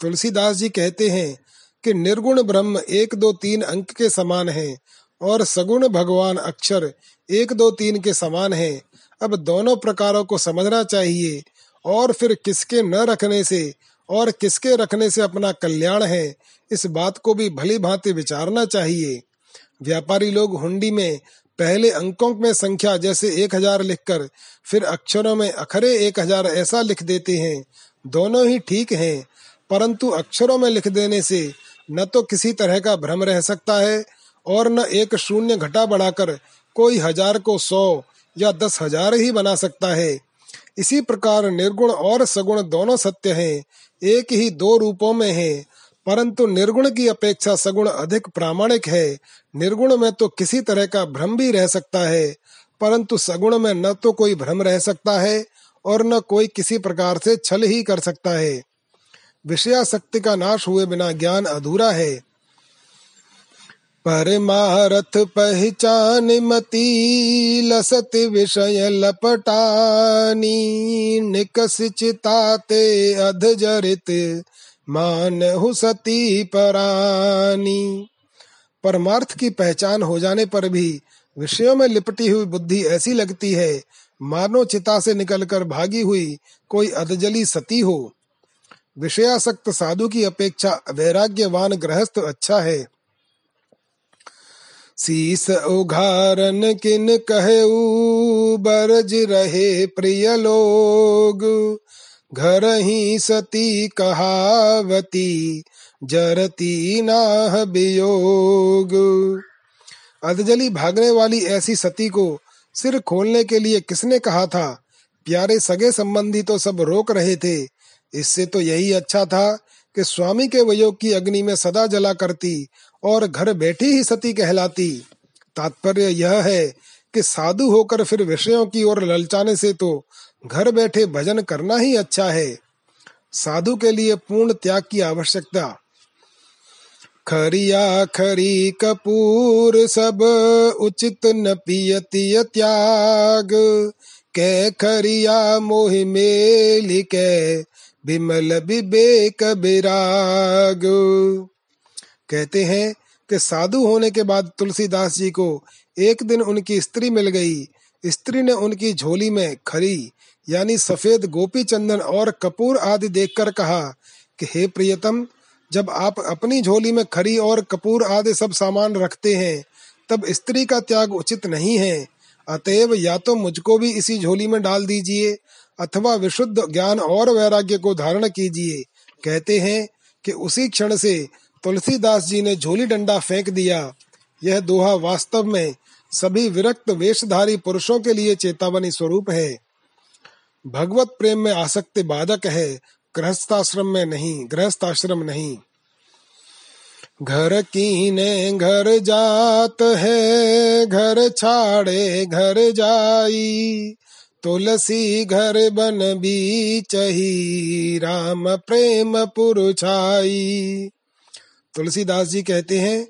तुलसीदास जी कहते हैं कि निर्गुण ब्रह्म एक दो तीन अंक के समान है और सगुण भगवान अक्षर एक दो तीन के समान है। अब दोनों प्रकारों को समझना चाहिए। और फिर किसके न रखने से और किसके रखने से अपना कल्याण है, इस बात को भी भली भांति विचारना चाहिए। व्यापारी लोग हुंडी में पहले अंकों में संख्या जैसे एक हज़ार लिखकर फिर अक्षरों में अखरे एक हज़ार ऐसा लिख देते हैं। दोनों ही ठीक हैं, परंतु अक्षरों में लिख देने से न तो किसी तरह का भ्रम रह सकता है और न एक शून्य घटा बढ़ाकर कोई हज़ार को सौ या दस हज़ार ही बना सकता है। इसी प्रकार निर्गुण और सगुण दोनों सत्य हैं, एक ही दो रूपों में हैं, परंतु निर्गुण की अपेक्षा सगुण अधिक प्रामाणिक है। निर्गुण में तो किसी तरह का भ्रम भी रह सकता है, परंतु सगुण में न तो कोई भ्रम रह सकता है और न कोई किसी प्रकार से छल ही कर सकता है। विषयाशक्ति का नाश हुए बिना ज्ञान अधूरा है। परमारथ पहचान मती, लसत विषय लपटानी, निकस चिताते अधजरित मान हुसती परानी। परमार्थ की पहचान हो जाने पर भी विषयों में लिपटी हुई बुद्धि ऐसी लगती है, मानो चिता से निकलकर भागी हुई कोई अधजली सती हो। विषयासक्त साधु की अपेक्षा वैराग्यवान गृहस्थ अच्छा है। शीस उघारन किन कहे, बरज रहे प्रिय लोग। घर ही सती कहावती, जरती नाह वियोग अधजली भागने वाली ऐसी सती को सिर खोलने के लिए किसने कहा था? प्यारे सगे संबंधी तो सब रोक रहे थे। इससे तो यही अच्छा था कि स्वामी के वयोग की अग्नि में सदा जला करती और घर बैठी ही सती कहलाती। तात्पर्य यह है कि साधु होकर फिर विषयों की ओर ललचाने से तो घर बैठे भजन करना ही अच्छा है। साधु के लिए पूर्ण त्याग की आवश्यकता। खरिया खरी कपूर सब उचित न पियती त्याग। कै खरिया मोह मेल कै बिमल विवेक विराग। कहते हैं कि साधु होने के बाद तुलसीदास जी को एक दिन उनकी स्त्री मिल गई। स्त्री ने उनकी झोली में खरी यानी सफ़ेद गोपी चंदन और कपूर आदि देखकर कहा कि, हे प्रियतम, जब आप अपनी झोली में खरी और कपूर आदि सब सामान रखते हैं, तब स्त्री का त्याग उचित नहीं है। अतएव या तो मुझको भी इसी झोली में डाल दीजिए, अथवा विशुद्ध ज्ञान और वैराग्य को धारण कीजिए। कहते हैं कि उसी क्षण से तुलसीदास जी ने झोली डंडा फेंक दिया। यह दोहा वास्तव में सभी विरक्त वेशधारी पुरुषों के लिए चेतावनी स्वरूप है। भगवत प्रेम में आसक्ति बाधक है, गृहस्थाश्रम में नहीं, गृहस्थाश्रम नहीं। घर कीने घर जात है, घर छाड़े घर जाई। तुलसी घर बन भी चही राम प्रेम पुरुषाई तुलसीदास जी कहते हैं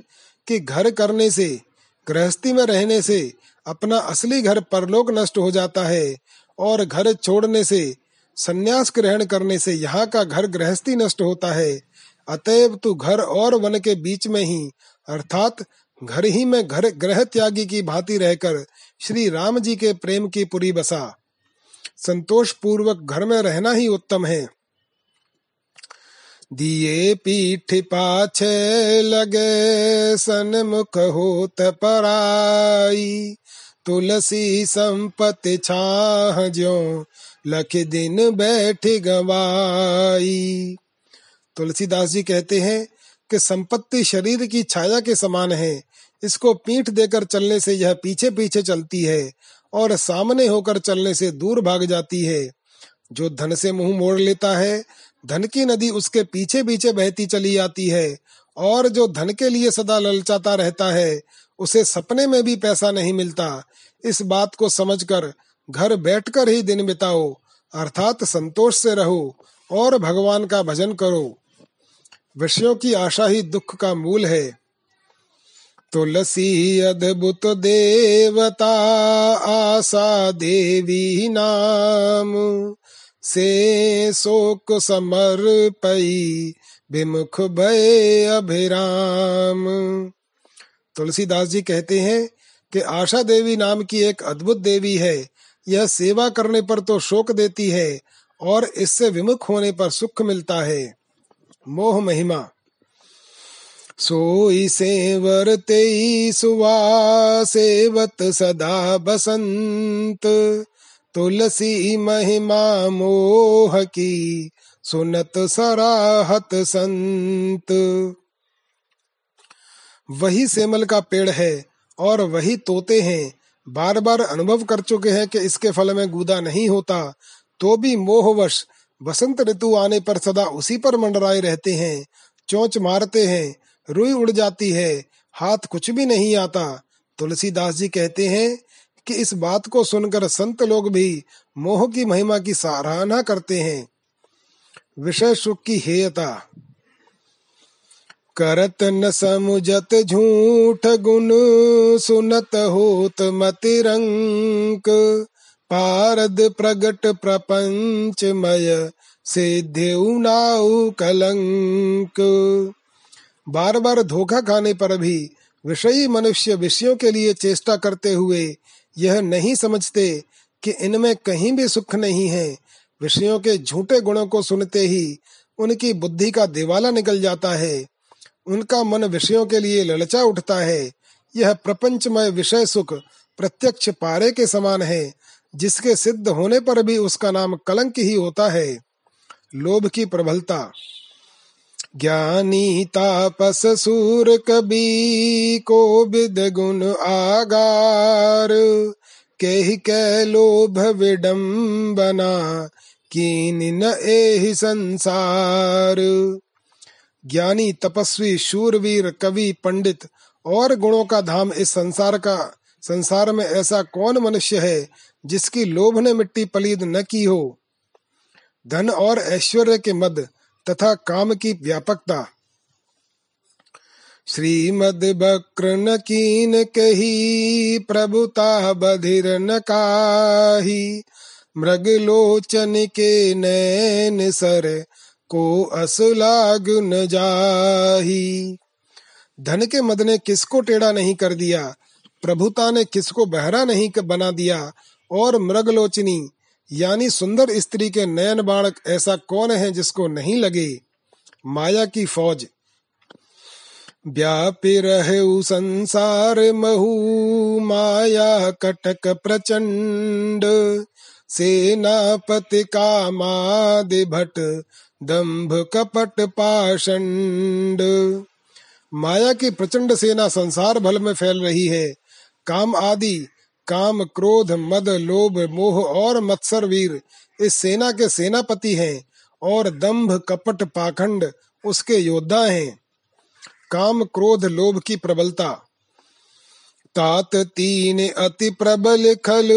कि घर करने से, गृहस्थी में रहने से अपना असली घर परलोक नष्ट हो जाता है और घर छोड़ने से, संन्यास ग्रहण करने से यहाँ का घर गृहस्थी नष्ट होता है। अतएव तू घर और वन के बीच में ही, अर्थात घर ही में घर ग्रह त्यागी की भांति रहकर श्री राम जी के प्रेम की पुरी बसा। संतोष पूर्वक घर में रहना ही उत्तम है। दिए पीठ पाछे लगे सन्मुख होत पराई। तुलसी संपत्ति छाह जो लख दिन बैठ गवाई। तुलसीदास जी कहते हैं कि संपत्ति शरीर की छाया के समान है। इसको पीठ देकर चलने से यह पीछे पीछे चलती है और सामने होकर चलने से दूर भाग जाती है। जो धन से मुँह मोड़ लेता है धन की नदी उसके पीछे पीछे बहती चली आती है, और जो धन के लिए सदा ललचाता रहता है, उसे सपने में भी पैसा नहीं मिलता। इस बात को समझकर घर बैठकर ही दिन बिताओ, अर्थात संतोष से रहो, और भगवान का भजन करो। विषयों की आशा ही दुख का मूल है। तुलसी अद्भुत देवता, आशा देवी नाम। शोक समर्पई विमुख भय अभिराम। तुलसीदास जी कहते हैं कि आशा देवी नाम की एक अद्भुत देवी है। यह सेवा करने पर तो शोक देती है और इससे विमुख होने पर सुख मिलता है। मोह महिमा। सोई सेवर तेई सुवा सेवत सदा बसंत। तुलसी महिमा मोह की, सुनत सराहत संत। वही सेमल का पेड़ है और वही तोते हैं। बार बार अनुभव कर चुके हैं कि इसके फल में गुदा नहीं होता तो भी मोहवश। बसंत ऋतु आने पर सदा उसी पर मंडराए रहते हैं। चोंच मारते हैं, रुई उड़ जाती है, हाथ कुछ भी नहीं आता। तुलसीदास जी कहते हैं कि इस बात को सुनकर संत लोग भी मोह की महिमा की सराहना करते हैं। विषय सुख की हेयता। करत न समुजत झूठ गुण सुनत होत मतिरंक। पारद प्रगट प्रपंचमय सिद्धि कलंक। बार बार धोखा खाने पर भी विषयी मनुष्य विषयों के लिए चेष्टा करते हुए यह नहीं समझते कि इनमें कहीं भी सुख नहीं है। विषयों के झूठे गुणों को सुनते ही उनकी बुद्धि का दिवाला निकल जाता है। उनका मन विषयों के लिए ललचा उठता है। यह प्रपंचमय विषय सुख प्रत्यक्ष पारे के समान है, जिसके सिद्ध होने पर भी उसका नाम कलंक ही होता है। लोभ की प्रबलता ज्ञानी तापस सूर कबी को विद गुण आगार। के कह लोभ विडम्बना कीन न एहि संसार। ज्ञानी तपस्वी शूरवीर कवि पंडित और गुणों का धाम इस संसार का, संसार में ऐसा कौन मनुष्य है जिसकी लोभ ने मिट्टी पलीद न की हो? धन और ऐश्वर्य के मद तथा काम की व्यापकता। श्रीमद बक्र न कीन कही, प्रभुता बधिर न काही। मृग लोचन के नैन सर, को असलाग न जाही। धन के मद ने किसको टेढ़ा नहीं कर दिया? प्रभुता ने किसको बहरा नहीं बना दिया? और मृगलोचनी यानी सुंदर स्त्री के नयन बाणक ऐसा कौन है जिसको नहीं लगे? माया की फौज। व्यापी रहे संसार महू, माया कटक प्रचंड। सेनापति कामादि भट दंभ कपट पाषंड। माया की प्रचंड सेना संसार भल में फैल रही है। काम आदि काम, क्रोध, मद, लोभ, मोह और मत्सर वीर इस सेना के सेनापति हैं और दंभ, कपट, पाखंड उसके योद्धा हैं। काम, क्रोध, लोभ की प्रबलता। तात तीन अति प्रबल खल,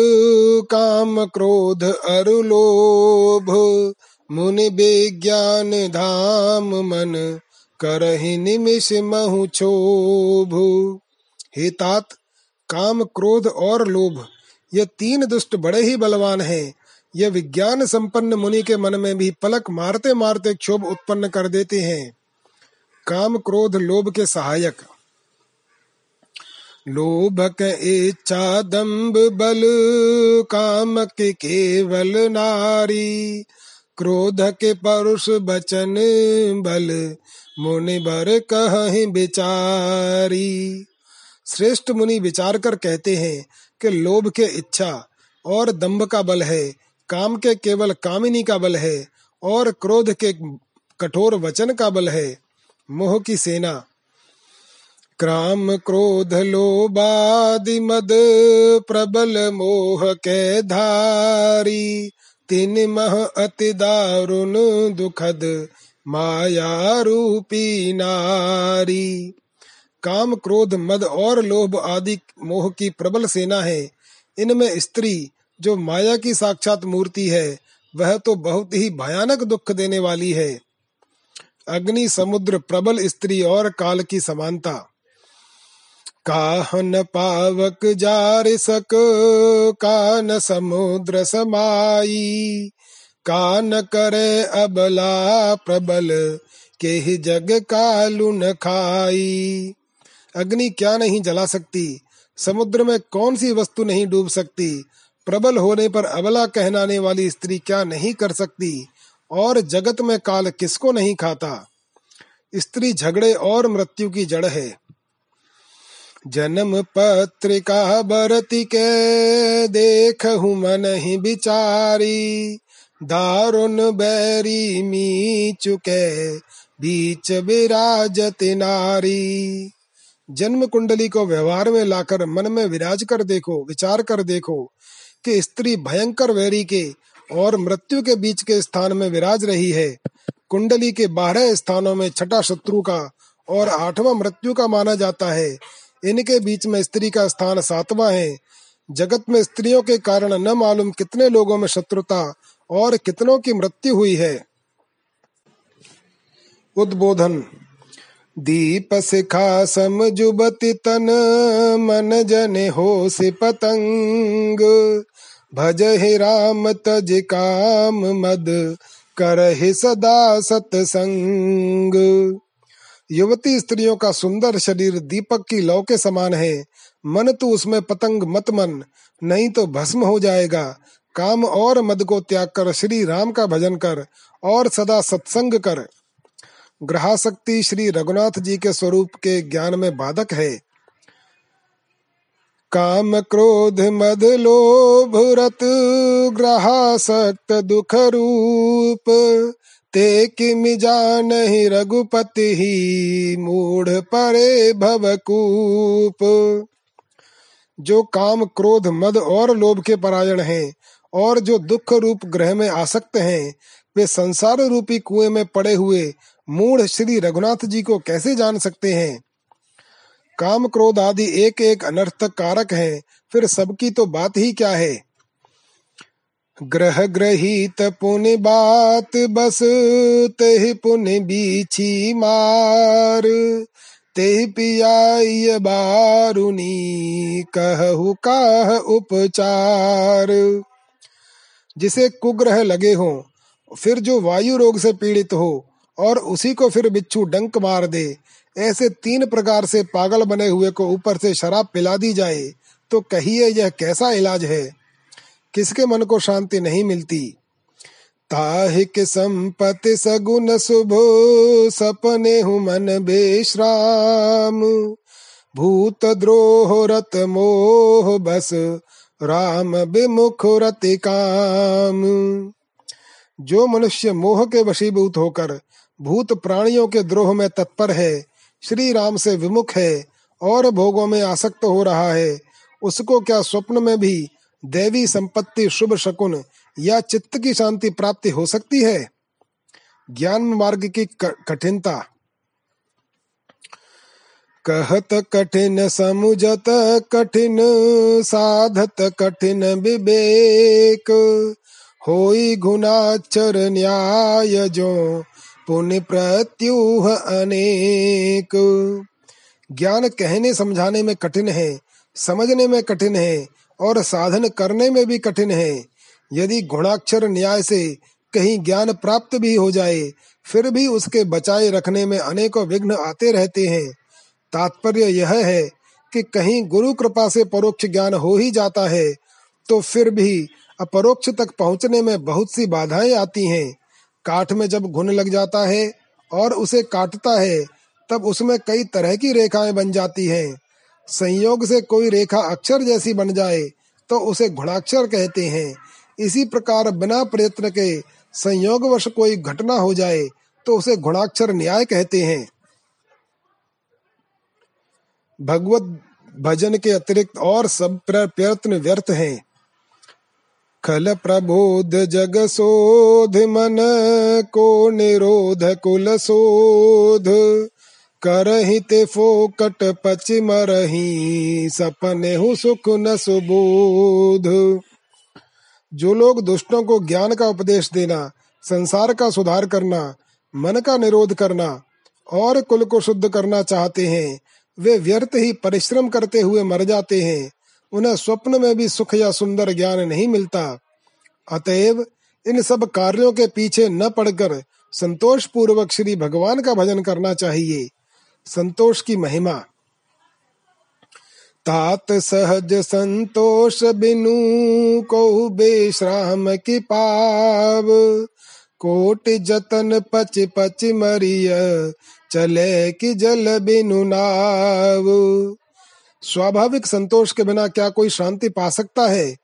काम, क्रोध अरु लोभ मुनि विज्ञान, धाम, मन, करहि निमिष, महु, क्षोभ। हे तात काम, क्रोध और लोभ। ये तीन दुष्ट बड़े ही बलवान हैं। ये विज्ञान संपन्न मुनि के मन में भी पलक मारते मारते क्षोभ उत्पन्न कर देते हैं। काम, क्रोध, लोभ के सहायक। लोभ के इच्छा दम्ब बल, काम के केवल नारी। क्रोध के परुष बचन बल मुनि बर कह बिचारी श्रेष्ठ मुनि विचार कर कहते हैं कि लोभ के इच्छा और दम्भ का बल है, काम के केवल कामिनी का बल है और क्रोध के कठोर वचन का बल है। मोह की सेना। क्राम, क्रोध लोबादि मद, प्रबल, मोह के धारी। तीन मह अति दारुण, दुखद, माया रूपी नारी। काम क्रोध, मद और लोभ आदि मोह की प्रबल सेना है। इनमें स्त्री, जो माया की साक्षात मूर्ति है, वह तो बहुत ही भयानक दुख देने वाली है। अग्नि, समुद्र, प्रबल स्त्री और काल की समानता। काहन पावक जार सक, कान समुद्र समाई। कान करे अबला प्रबल के जग कालु न खाई। अग्नि क्या नहीं जला सकती? समुद्र में कौन सी वस्तु नहीं डूब सकती? प्रबल होने पर अबला कहनाने वाली स्त्री क्या नहीं कर सकती? और जगत में काल किसको नहीं खाता? स्त्री झगड़े और मृत्यु की जड़ है। जन्म पत्रिका बरती के देख हूँ मन ही बिचारी। दारुण बैरी मी चुके बीच विराजत नारी। जन्म कुंडली को व्यवहार में लाकर मन में विराज कर देखो, विचार कर देखो कि स्त्री भयंकर वैरी के और मृत्यु के बीच के स्थान में विराज रही है। कुंडली के बारह स्थानों में छठा शत्रु का और आठवां मृत्यु का माना जाता है। इनके बीच में स्त्री का स्थान सातवां है। जगत में स्त्रियों के कारण न मालूम कितने लोगों में शत्रुता और कितनों की मृत्यु हुई है। उद्बोधन। दीप सिखा समजुबति तन, मन जन हो से पतंग भज हे राम तज काम मद, कर सदा सतसंग। युवती स्त्रियों का सुंदर शरीर दीपक की लौ के समान है। मन तो उसमें पतंग मत मन, नहीं तो भस्म हो जाएगा। काम और मद को त्याग कर श्री राम का भजन कर और सदा सत्संग कर। ग्रहाशक्ति श्री रघुनाथ जी के स्वरूप के ज्ञान में बाधक है। काम क्रोध, मद लोभ, रत, ग्रहासक्त, दुख रूप, ते किम जान रघुपति ही, मूढ़ परे भवकूप। जो काम क्रोध, मद और लोभ के परायण हैं, और जो दुख रूप ग्रह में आसक्त हैं, वे संसार रूपी कुएँ में पड़े हुए मूढ़ श्री रघुनाथ जी को कैसे जान सकते हैं? काम क्रोध आदि एक एक अनर्थक कारक हैं, फिर सबकी तो बात ही क्या है? ग्रह ग्रहित पुण्य बात, बस ते पुण्य बीछी मार। ते पियाय बारुनी, कहु काह उपचार। जिसे कुग्रह लगे हो, फिर जो वायु रोग से पीड़ित हो और उसी को फिर बिच्छू डंक मार दे। ऐसे तीन प्रकार से पागल बने हुए को ऊपर से शराब पिला दी जाए तो कहिए यह कैसा इलाज है? किसके मन को शांति नहीं मिलती? ताहिक संपत्ति सगुन शुभ सपने हूँ मन बेश्राम। भूत द्रोह रत मोह बस, राम विमुख रति काम। जो मनुष्य मोह के वशीभूत होकर भूत प्राणियों के द्रोह में तत्पर है श्री राम से विमुख है और भोगों में आसक्त हो रहा है। उसको क्या स्वप्न में भी देवी संपत्ति शुभ शकुन या चित्त की शांति प्राप्ति हो सकती है? ज्ञान मार्ग की कठिनता। कहत कठिन समुझत कठिन, साधत कठिन विवेक। होई गुनाचर न्याय जो पुण्य प्रत्युह अनेक। ज्ञान कहने समझाने में कठिन है, समझने में कठिन है, और साधन करने में भी कठिन है। यदि गुणाक्षर न्याय से कहीं ज्ञान प्राप्त भी हो जाए, फिर भी उसके बचाए रखने में अनेकों विघ्न आते रहते हैं। तात्पर्य यह है कि कहीं गुरु कृपा से परोक्ष ज्ञान हो ही जाता है तो फिर भी अपरोक्ष तक पहुँचने में बहुत सी बाधाएँ आती हैं। काठ में जब घुन लग जाता है और उसे काटता है, तब उसमें कई तरह की रेखाएँ बन जाती हैं। संयोग से कोई रेखा अक्षर जैसी बन जाए तो उसे घुणाक्षर कहते हैं। इसी प्रकार बिना प्रयत्न के संयोग संयोगवश कोई घटना हो जाए तो उसे गुणाक्षर न्याय कहते हैं। भगवत भजन के अतिरिक्त और सब प्रयत्न व्यर्थ हैं। खल प्रबोध जग शोध मन को निरोध कुल शोध करही ते फोकट पच मरही, सपने हु सुख न सुबोध। जो लोग दुष्टों को ज्ञान का उपदेश देना, संसार का सुधार करना, मन का निरोध करना, और कुल को शुद्ध करना चाहते हैं, वे व्यर्थ ही परिश्रम करते हुए मर जाते हैं। उन्हें स्वप्न में भी सुख या सुंदर ज्ञान नहीं मिलता। अतएव इन सब कार्यों के पीछे न पड़कर संतोष पूर्वक श्री भगवान का भजन करना चाहिए। संतोष की महिमा। तात सहज संतोष बिनु को बेश्राम की पाव। कोट जतन पच पच मरिय, चले की जल बिनु नाव। स्वाभाविक संतोष के बिना क्या कोई शांति पा सकता है?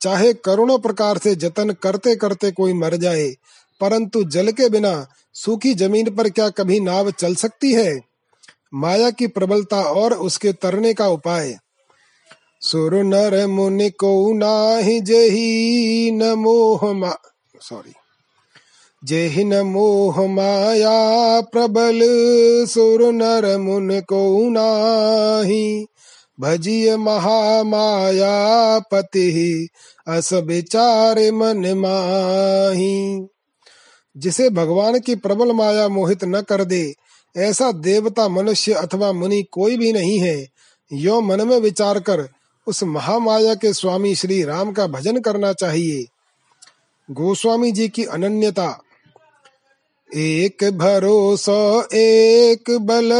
चाहे करोड़ों प्रकार से जतन करते करते कोई मर जाए, परंतु जल के बिना सूखी ज़मीन पर क्या कभी नाव चल सकती है? माया की प्रबलता और उसके तरने का उपाय। सुर नर मुनि को नाही जेही न मोह मा सॉरी जेहि न मोह माया प्रबल, सुर नर मुन को नाही। भजिय महामाया पति अस विचार मन माही। जिसे भगवान की प्रबल माया मोहित न कर दे, ऐसा देवता मनुष्य अथवा मुनि कोई भी नहीं है। यो मन में विचार कर, उस महामाया के स्वामी श्री राम का भजन करना चाहिए। गोस्वामी जी की अनन्यता एक भरोसा, एक बल,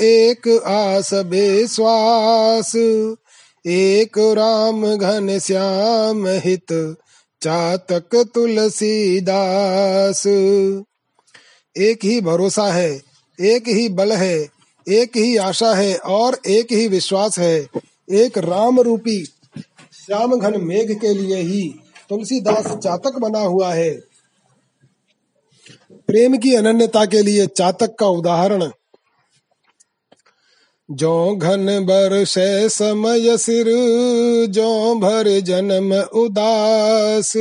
एक आस बेश्वास एक राम घन श्याम हित, चातक तुलसीदास। एक ही भरोसा है, एक ही बल है, एक ही आशा है और एक ही विश्वास है। एक राम रूपी, श्याम घन मेघ के लिए ही तुलसीदास चातक बना हुआ है। प्रेम की अनन्यता के लिए चातक का उदाहरण। जो घन बरस समय सिर, जो भर जन्म उदास।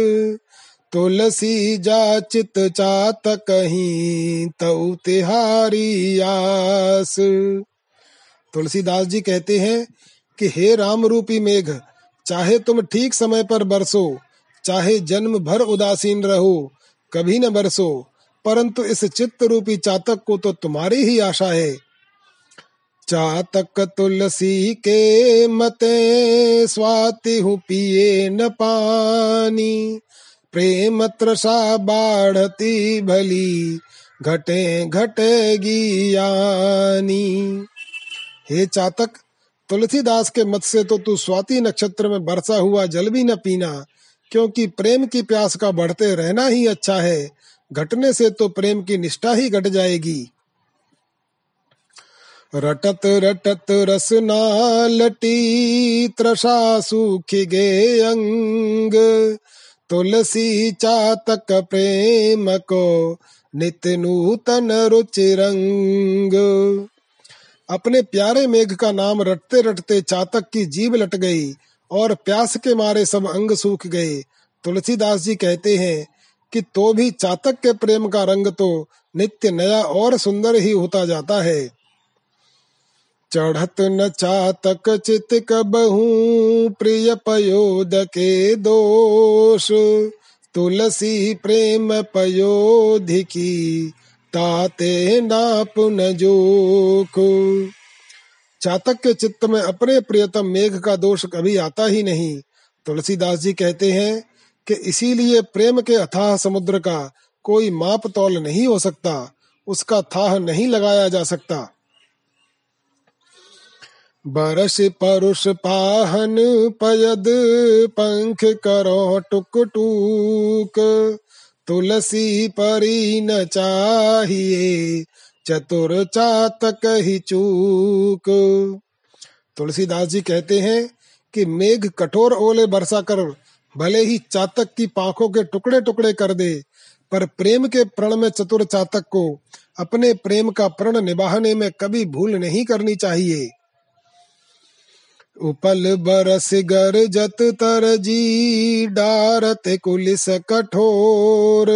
तुलसी जाचित चातक ही तऊ तिहारी आस। तुलसीदास जी कहते हैं कि हे राम रूपी मेघ, चाहे तुम ठीक समय पर बरसो, चाहे जन्म भर उदासीन रहो, कभी न बरसो। परंतु इस चित्त रूपी चातक को तो तुम्हारी ही आशा है। चातक तुलसी के मते स्वाति हूँ, पिए न पानी। प्रेम त्रसा बाढ़ती भली, घटे घटेगी यानी। हे चातक, तुलसीदास के मत से तो तू स्वाति नक्षत्र में बरसा हुआ जल भी न पीना, क्योंकि प्रेम की प्यास का बढ़ते रहना ही अच्छा है। घटने से तो प्रेम की निष्ठा ही घट जाएगी। रटत रटत रसना लटी त्रषा सूख गे अंग। तुलसी चातक प्रेम को नित नूतन रुचि रंग अपने प्यारे मेघ का नाम रटते रटते चातक की जीव लट गई और प्यास के मारे सब अंग सूख गए। तुलसीदास जी कहते हैं कि तो भी चातक के प्रेम का रंग तो नित्य नया और सुंदर ही होता जाता है। चढ़त न चातक चित कबहू प्रिय पयोद के दोष। तुलसी प्रेम पयोधि की ताते नाप न जोख। चातक के चित्त में अपने प्रियतम मेघ का दोष कभी आता ही नहीं। तुलसीदास जी कहते हैं कि इसीलिए प्रेम के अथाह समुद्र का कोई माप तौल नहीं हो सकता, उसका थाह नहीं लगाया जा सकता। बरस परुष पाहन पयद पंख करो टुक टूक तुलसी परी न चाहिए, चतुर चातक ही चूक। तुलसीदास जी कहते हैं कि मेघ कठोर ओले बरसा कर भले ही चातक की पाखों के टुकड़े टुकड़े कर दे, पर प्रेम के प्रण में चतुर चातक को अपने प्रेम का प्रण निभाने में कभी भूल नहीं करनी चाहिए। उपल बरस गर जत तर जी डारत कुलिस कठोर,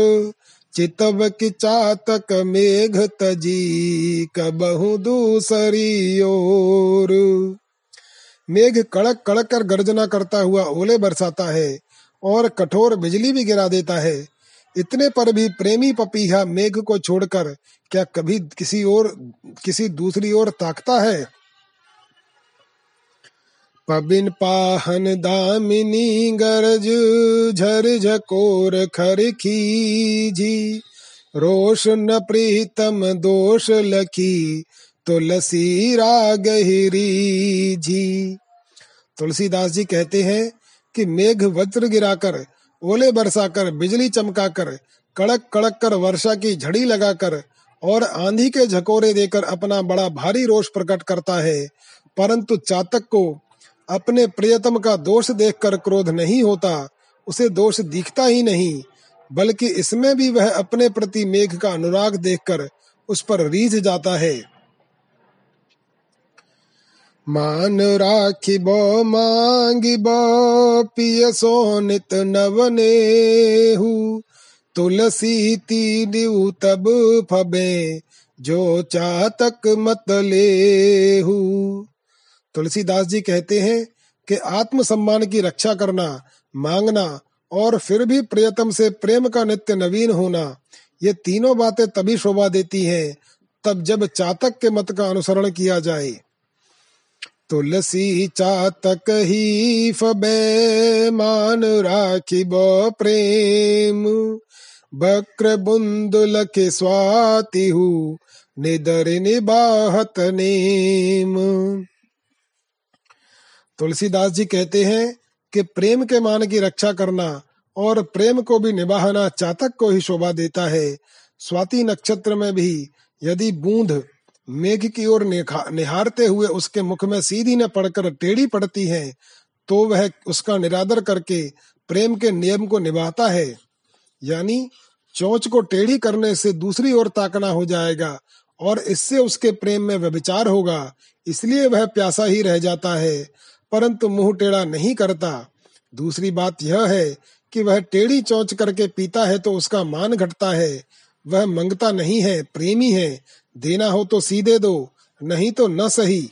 चितव की चातक मेघ तजी कबहु दूसरी ओर। मेघ कड़क कड़क कर गर्जना करता हुआ ओले बरसाता है और कठोर बिजली भी गिरा देता है। इतने पर भी प्रेमी पपीहा मेघ को छोड़कर क्या कभी किसी और किसी दूसरी ओर ताकता है? पबिन पाहन दामिनी गरज झर झकोर खर खीजी। रोष न प्रीतम दोष लखी तुलसी राग जी। तुलसीदास जी कहते हैं कि मेघ वज्र गिराकर, ओले बरसाकर, बिजली चमकाकर, कड़क कड़क कर वर्षा की झड़ी लगाकर और आंधी के झकोरे देकर अपना बड़ा भारी रोष प्रकट करता है। परंतु चातक को अपने प्रियतम का दोष देखकर क्रोध नहीं होता, उसे दोष दिखता ही नहीं, बल्कि इसमें भी वह अपने प्रति मेघ का अनुराग देखकर उस पर रीझ जाता है। मान राखी बो मांगी बो पिय सोनित नवने तुलसी तीन तब फबे, जो चातक मत ले तुलसीदास जी कहते हैं कि आत्म सम्मान की रक्षा करना, मांगना और फिर भी प्रियतम से प्रेम का नित्य नवीन होना, ये तीनों बातें तभी शोभा देती हैं, तब जब चातक के मत का अनुसरण किया जाए। तुलसी चातक ही फबे मान राखी बो प्रेम। बक्र बुंदुल के स्वाति निदर निबाहत नेम। तुलसीदास जी कहते हैं कि प्रेम के मान की रक्षा करना और प्रेम को भी निभाना चातक को ही शोभा देता है। स्वाति नक्षत्र में भी यदि बूंद मेघ की ओर निहारते हुए उसके मुख में सीधी न पड़कर टेढ़ी पड़ती है तो वह उसका निरादर करके प्रेम के नियम को निभाता है। यानी चोच को टेढ़ी करने से दूसरी ओर ताकना हो जाएगा, और इससे उसके प्रेम में व्यभिचार होगा, इसलिए वह प्यासा ही रह जाता है, परंतु मुँह टेढ़ा नहीं करता। दूसरी बात यह है कि वह टेढ़ी चौंच करके पीता है तो उसका मान घटता है, वह मंगता नहीं है, प्रेमी है देना हो तो सीधे दो, नहीं तो न सही।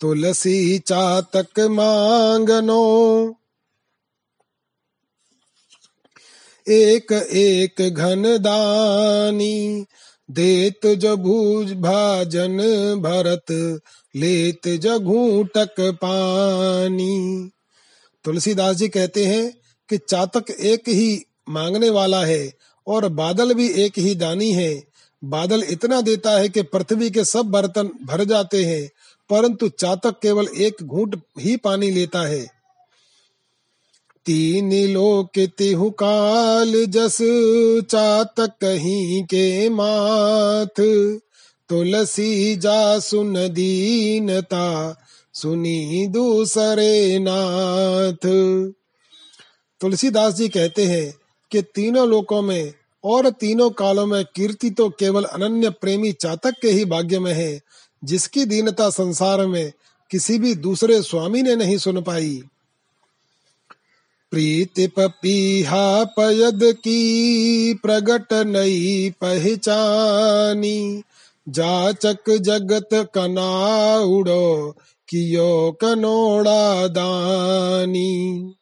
तुलसी चातक मांगनो। एक एक घन दानी, देत जभूज भाजन भरत, लेत जघूटक पानी। तुलसीदास जी कहते हैं कि चातक एक ही मांगने वाला है और बादल भी एक ही दानी है। बादल इतना देता है कि पृथ्वी के सब बर्तन भर जाते हैं, परंतु चातक केवल एक घूट ही पानी लेता है। तीन लोक तिहु काल जस चातक कहीं के माथ, तुलसी जा सुन दीनता सुनी दूसरे नाथ। तुलसीदास जी कहते हैं कि तीनों लोकों में और तीनों कालों में कीर्ति तो केवल अनन्य प्रेमी चातक के ही भाग्य में है, जिसकी दीनता संसार में किसी भी दूसरे स्वामी ने नहीं सुन पाई। प्रीति पपीहा पयद की प्रगट नई पहचानी, जाचक जगत कनाउड़ो कियो कनोड़ा दानी।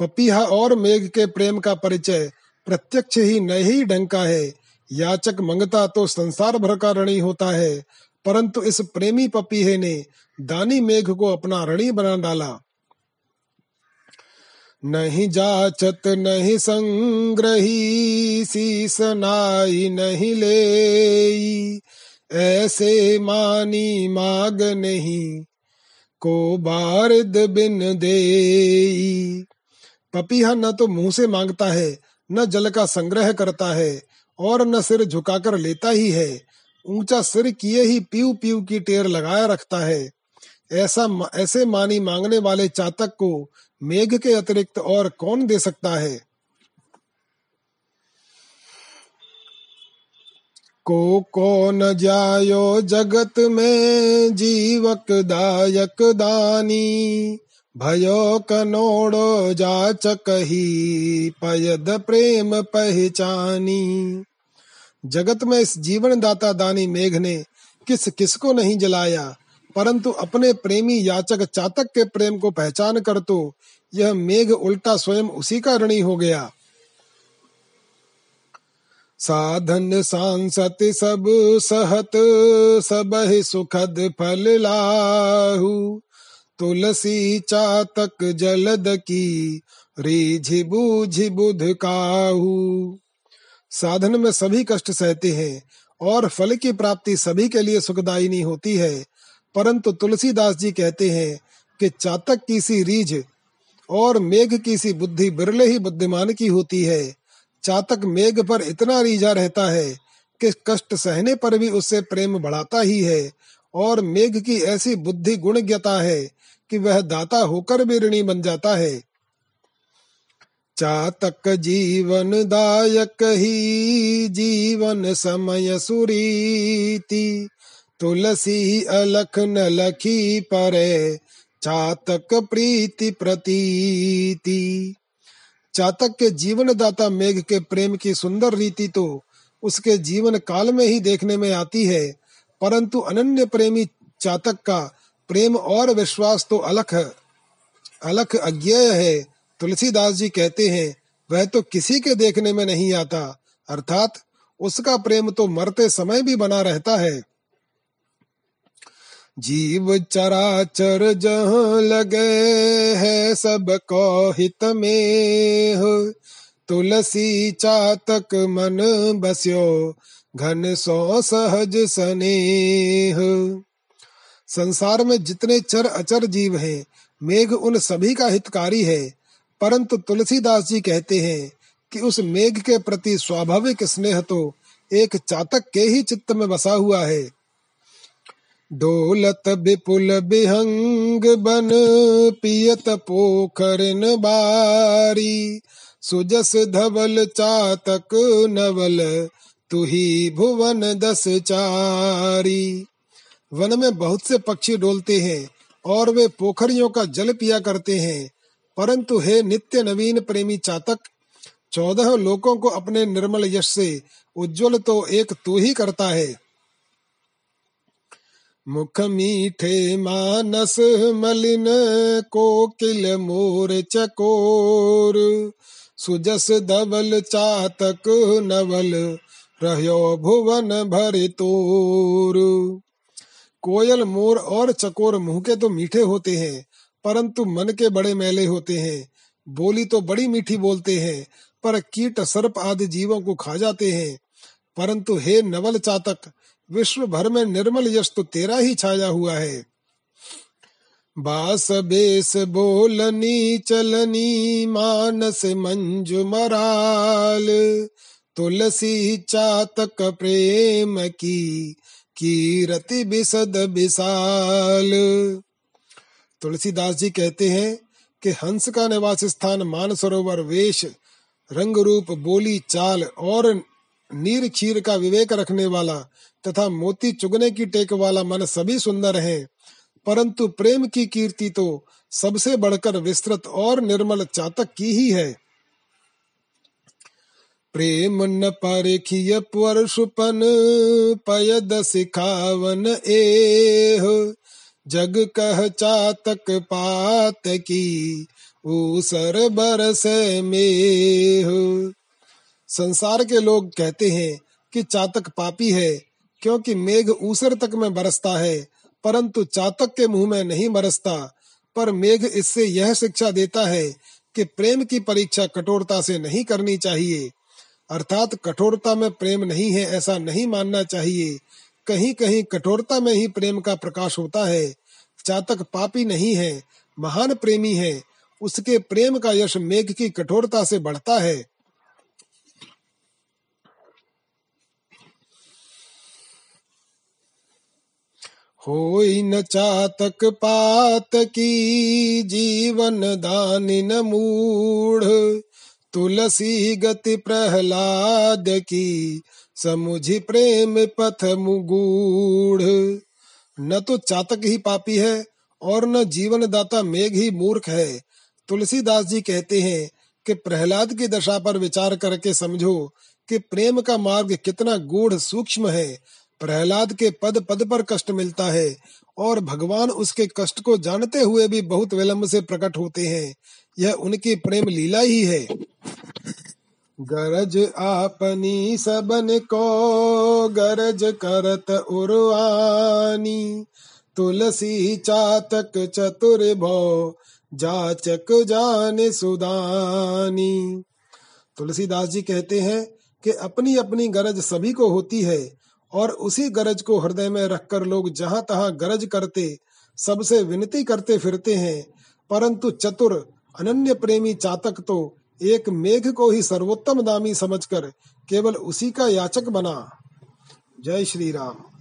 पपीहा और मेघ के प्रेम का परिचय प्रत्यक्ष ही नहीं ढंग का है। याचक मंगता तो संसार भर का ऋणी होता है, परंतु इस प्रेमी पपीहे ने दानी मेघ को अपना ऋणी बना डाला। नहीं जाचत, नहीं संग्रही, शीस नाई, नहीं ले ऐसे मानी माग नहीं, को बारिद बिन दे पपीहा न तो मुँह से माँगता है न जल का संग्रह करता है और न सिर झुकाकर लेता ही है। ऊँचा सिर किए ही पीव पीव की टेर लगाया रखता है। ऐसा ऐसे मानी मांगने वाले चातक को मेघ के अतिरिक्त और कौन दे सकता है? को कौन जायो जगत में जीवक दायक दानी? भयो कनोड़ो जाच कही पयद प्रेम पहचानी। जगत में इस जीवन दाता दानी मेघ ने किस किस को नहीं जलाया, परंतु अपने प्रेमी याचक चातक के प्रेम को पहचान कर तो यह मेघ उल्टा स्वयं उसी का ऋणी हो गया। साधन सांसत सब सहत सब सुखद फल लाहू। तुलसी चातक जलद की, रिझि बूझि बुध काहू। साधन में सभी कष्ट सहते हैं और फल की प्राप्ति सभी के लिए सुखदायिनी होती है। परंतु तुलसीदास जी कहते हैं कि चातक की सी रीझ और मेघ की सी बुद्धि बिरले ही बुद्धिमान की होती है। चातक मेघ पर इतना रीझा रहता है कि कष्ट सहने पर भी उससे प्रेम बढ़ाता ही है। और मेघ की ऐसी बुद्धि गुण गुणज्ञता है कि वह दाता होकर भी ऋणी बन जाता है। चातक जीवन दायक ही जीवन समय सुरीति, तुलसी अलख न लखी परे चातक प्रीति प्रतीति। चातक के जीवन दाता मेघ के प्रेम की सुंदर रीति तो उसके जीवन काल में ही देखने में आती है। परंतु अनन्य प्रेमी चातक का प्रेम और विश्वास तो अलख अलख अज्ञेय है। तुलसीदास जी कहते हैं, वह तो किसी के देखने में नहीं आता। अर्थात उसका प्रेम तो मरते समय भी बना रहता है। जीव चराचर जहाँ लगे है सबको हित में। तुलसी चातक मन बस्यो घन सो सहज स्नेह। संसार में जितने चर अचर जीव हैं, मेघ उन सभी का हितकारी है। परंतु तुलसीदास जी कहते हैं कि उस मेघ के प्रति स्वाभाविक स्नेह तो एक चातक के ही चित्त में बसा हुआ है। डोलत विपुल बिहंग बन, पियत पोखरन बारी। सुजस धवल चातक नवल तुही भुवन दस चारी। वन में बहुत से पक्षी डोलते हैं और वे पोखरियों का जल पिया करते हैं। परंतु हे नित्य नवीन प्रेमी चातक, चौदह लोकों को अपने निर्मल यश से उज्जवल तो एक तू ही करता है। मुख मीठे मानस मलिन कोकिल मोर चकोर सुजस दबल चातक नवल रहो भुवन भर तोर कोयल, मोर और चकोर मुँह के तो मीठे होते हैं, परंतु मन के बड़े मेले होते हैं। बोली तो बड़ी मीठी बोलते हैं, पर कीट, सर्प आदि जीवों को खा जाते हैं। परंतु हे नवल चातक, विश्व भर में निर्मल यश तो तेरा ही छाया हुआ है। बास, बेस, बोलनी, चलनी, मानस, मंजु, मराल। तुलसी चातक प्रेम की कीरति बिसद विशाल। तुलसीदास जी कहते हैं कि हंस का निवास स्थान मान सरोवर वेश रंग रूप बोली चाल और नीर क्षीर का विवेक रखने वाला तथा मोती चुगने की टेक वाला मन सभी सुंदर है। परंतु प्रेम की कीर्ति तो सबसे बढ़कर विस्तृत और निर्मल चातक की ही है। प्रेम न परखिय परशुपन पयद सिखावन एह। जग कह चातक पात की ऊसर बरस में संसार के लोग कहते हैं कि चातक पापी है, क्योंकि मेघ ऊसर तक में बरसता है, परंतु चातक के मुँह में नहीं बरसता। पर मेघ इससे यह शिक्षा देता है कि प्रेम की परीक्षा कठोरता से नहीं करनी चाहिए। अर्थात कठोरता में प्रेम नहीं है, ऐसा नहीं मानना चाहिए। कहीं कहीं कठोरता में ही प्रेम का प्रकाश होता है। चातक पापी नहीं है, महान प्रेमी है। उसके प्रेम का यश मेघ की कठोरता से बढ़ता है। हो न चातक पात की जीवन दान न मूढ़। तुलसी गति प्रहलाद की, समुझी प्रेम पथ मुगूढ़। न तो चातक ही पापी है, और न जीवन दाता मेघ ही मूर्ख है। तुलसीदास जी कहते हैं कि प्रहलाद की दशा पर विचार करके समझो कि प्रेम का मार्ग कितना गूढ़ सूक्ष्म है। प्रहलाद के पद पद पर कष्ट मिलता है, और भगवान उसके कष्ट को जानते हुए भी बहुत विलंब से प्रकट होते हैं। यह उनकी प्रेम लीला ही है। गरज आपनी सबन को, गरज करत उर्वानी। तुलसी चातक चतुर भो, जाचक जाने सुदानी। तुलसीदास जी कहते हैं कि अपनी अपनी गरज सभी को होती है और उसी गरज को हृदय में रखकर लोग जहाँ तहां गरज करते, सबसे विनती करते फिरते हैं। परंतु चतुर अनन्य प्रेमी चातक तो एक मेघ को ही सर्वोत्तम दामी समझकर केवल उसी का याचक बना। जय श्री राम।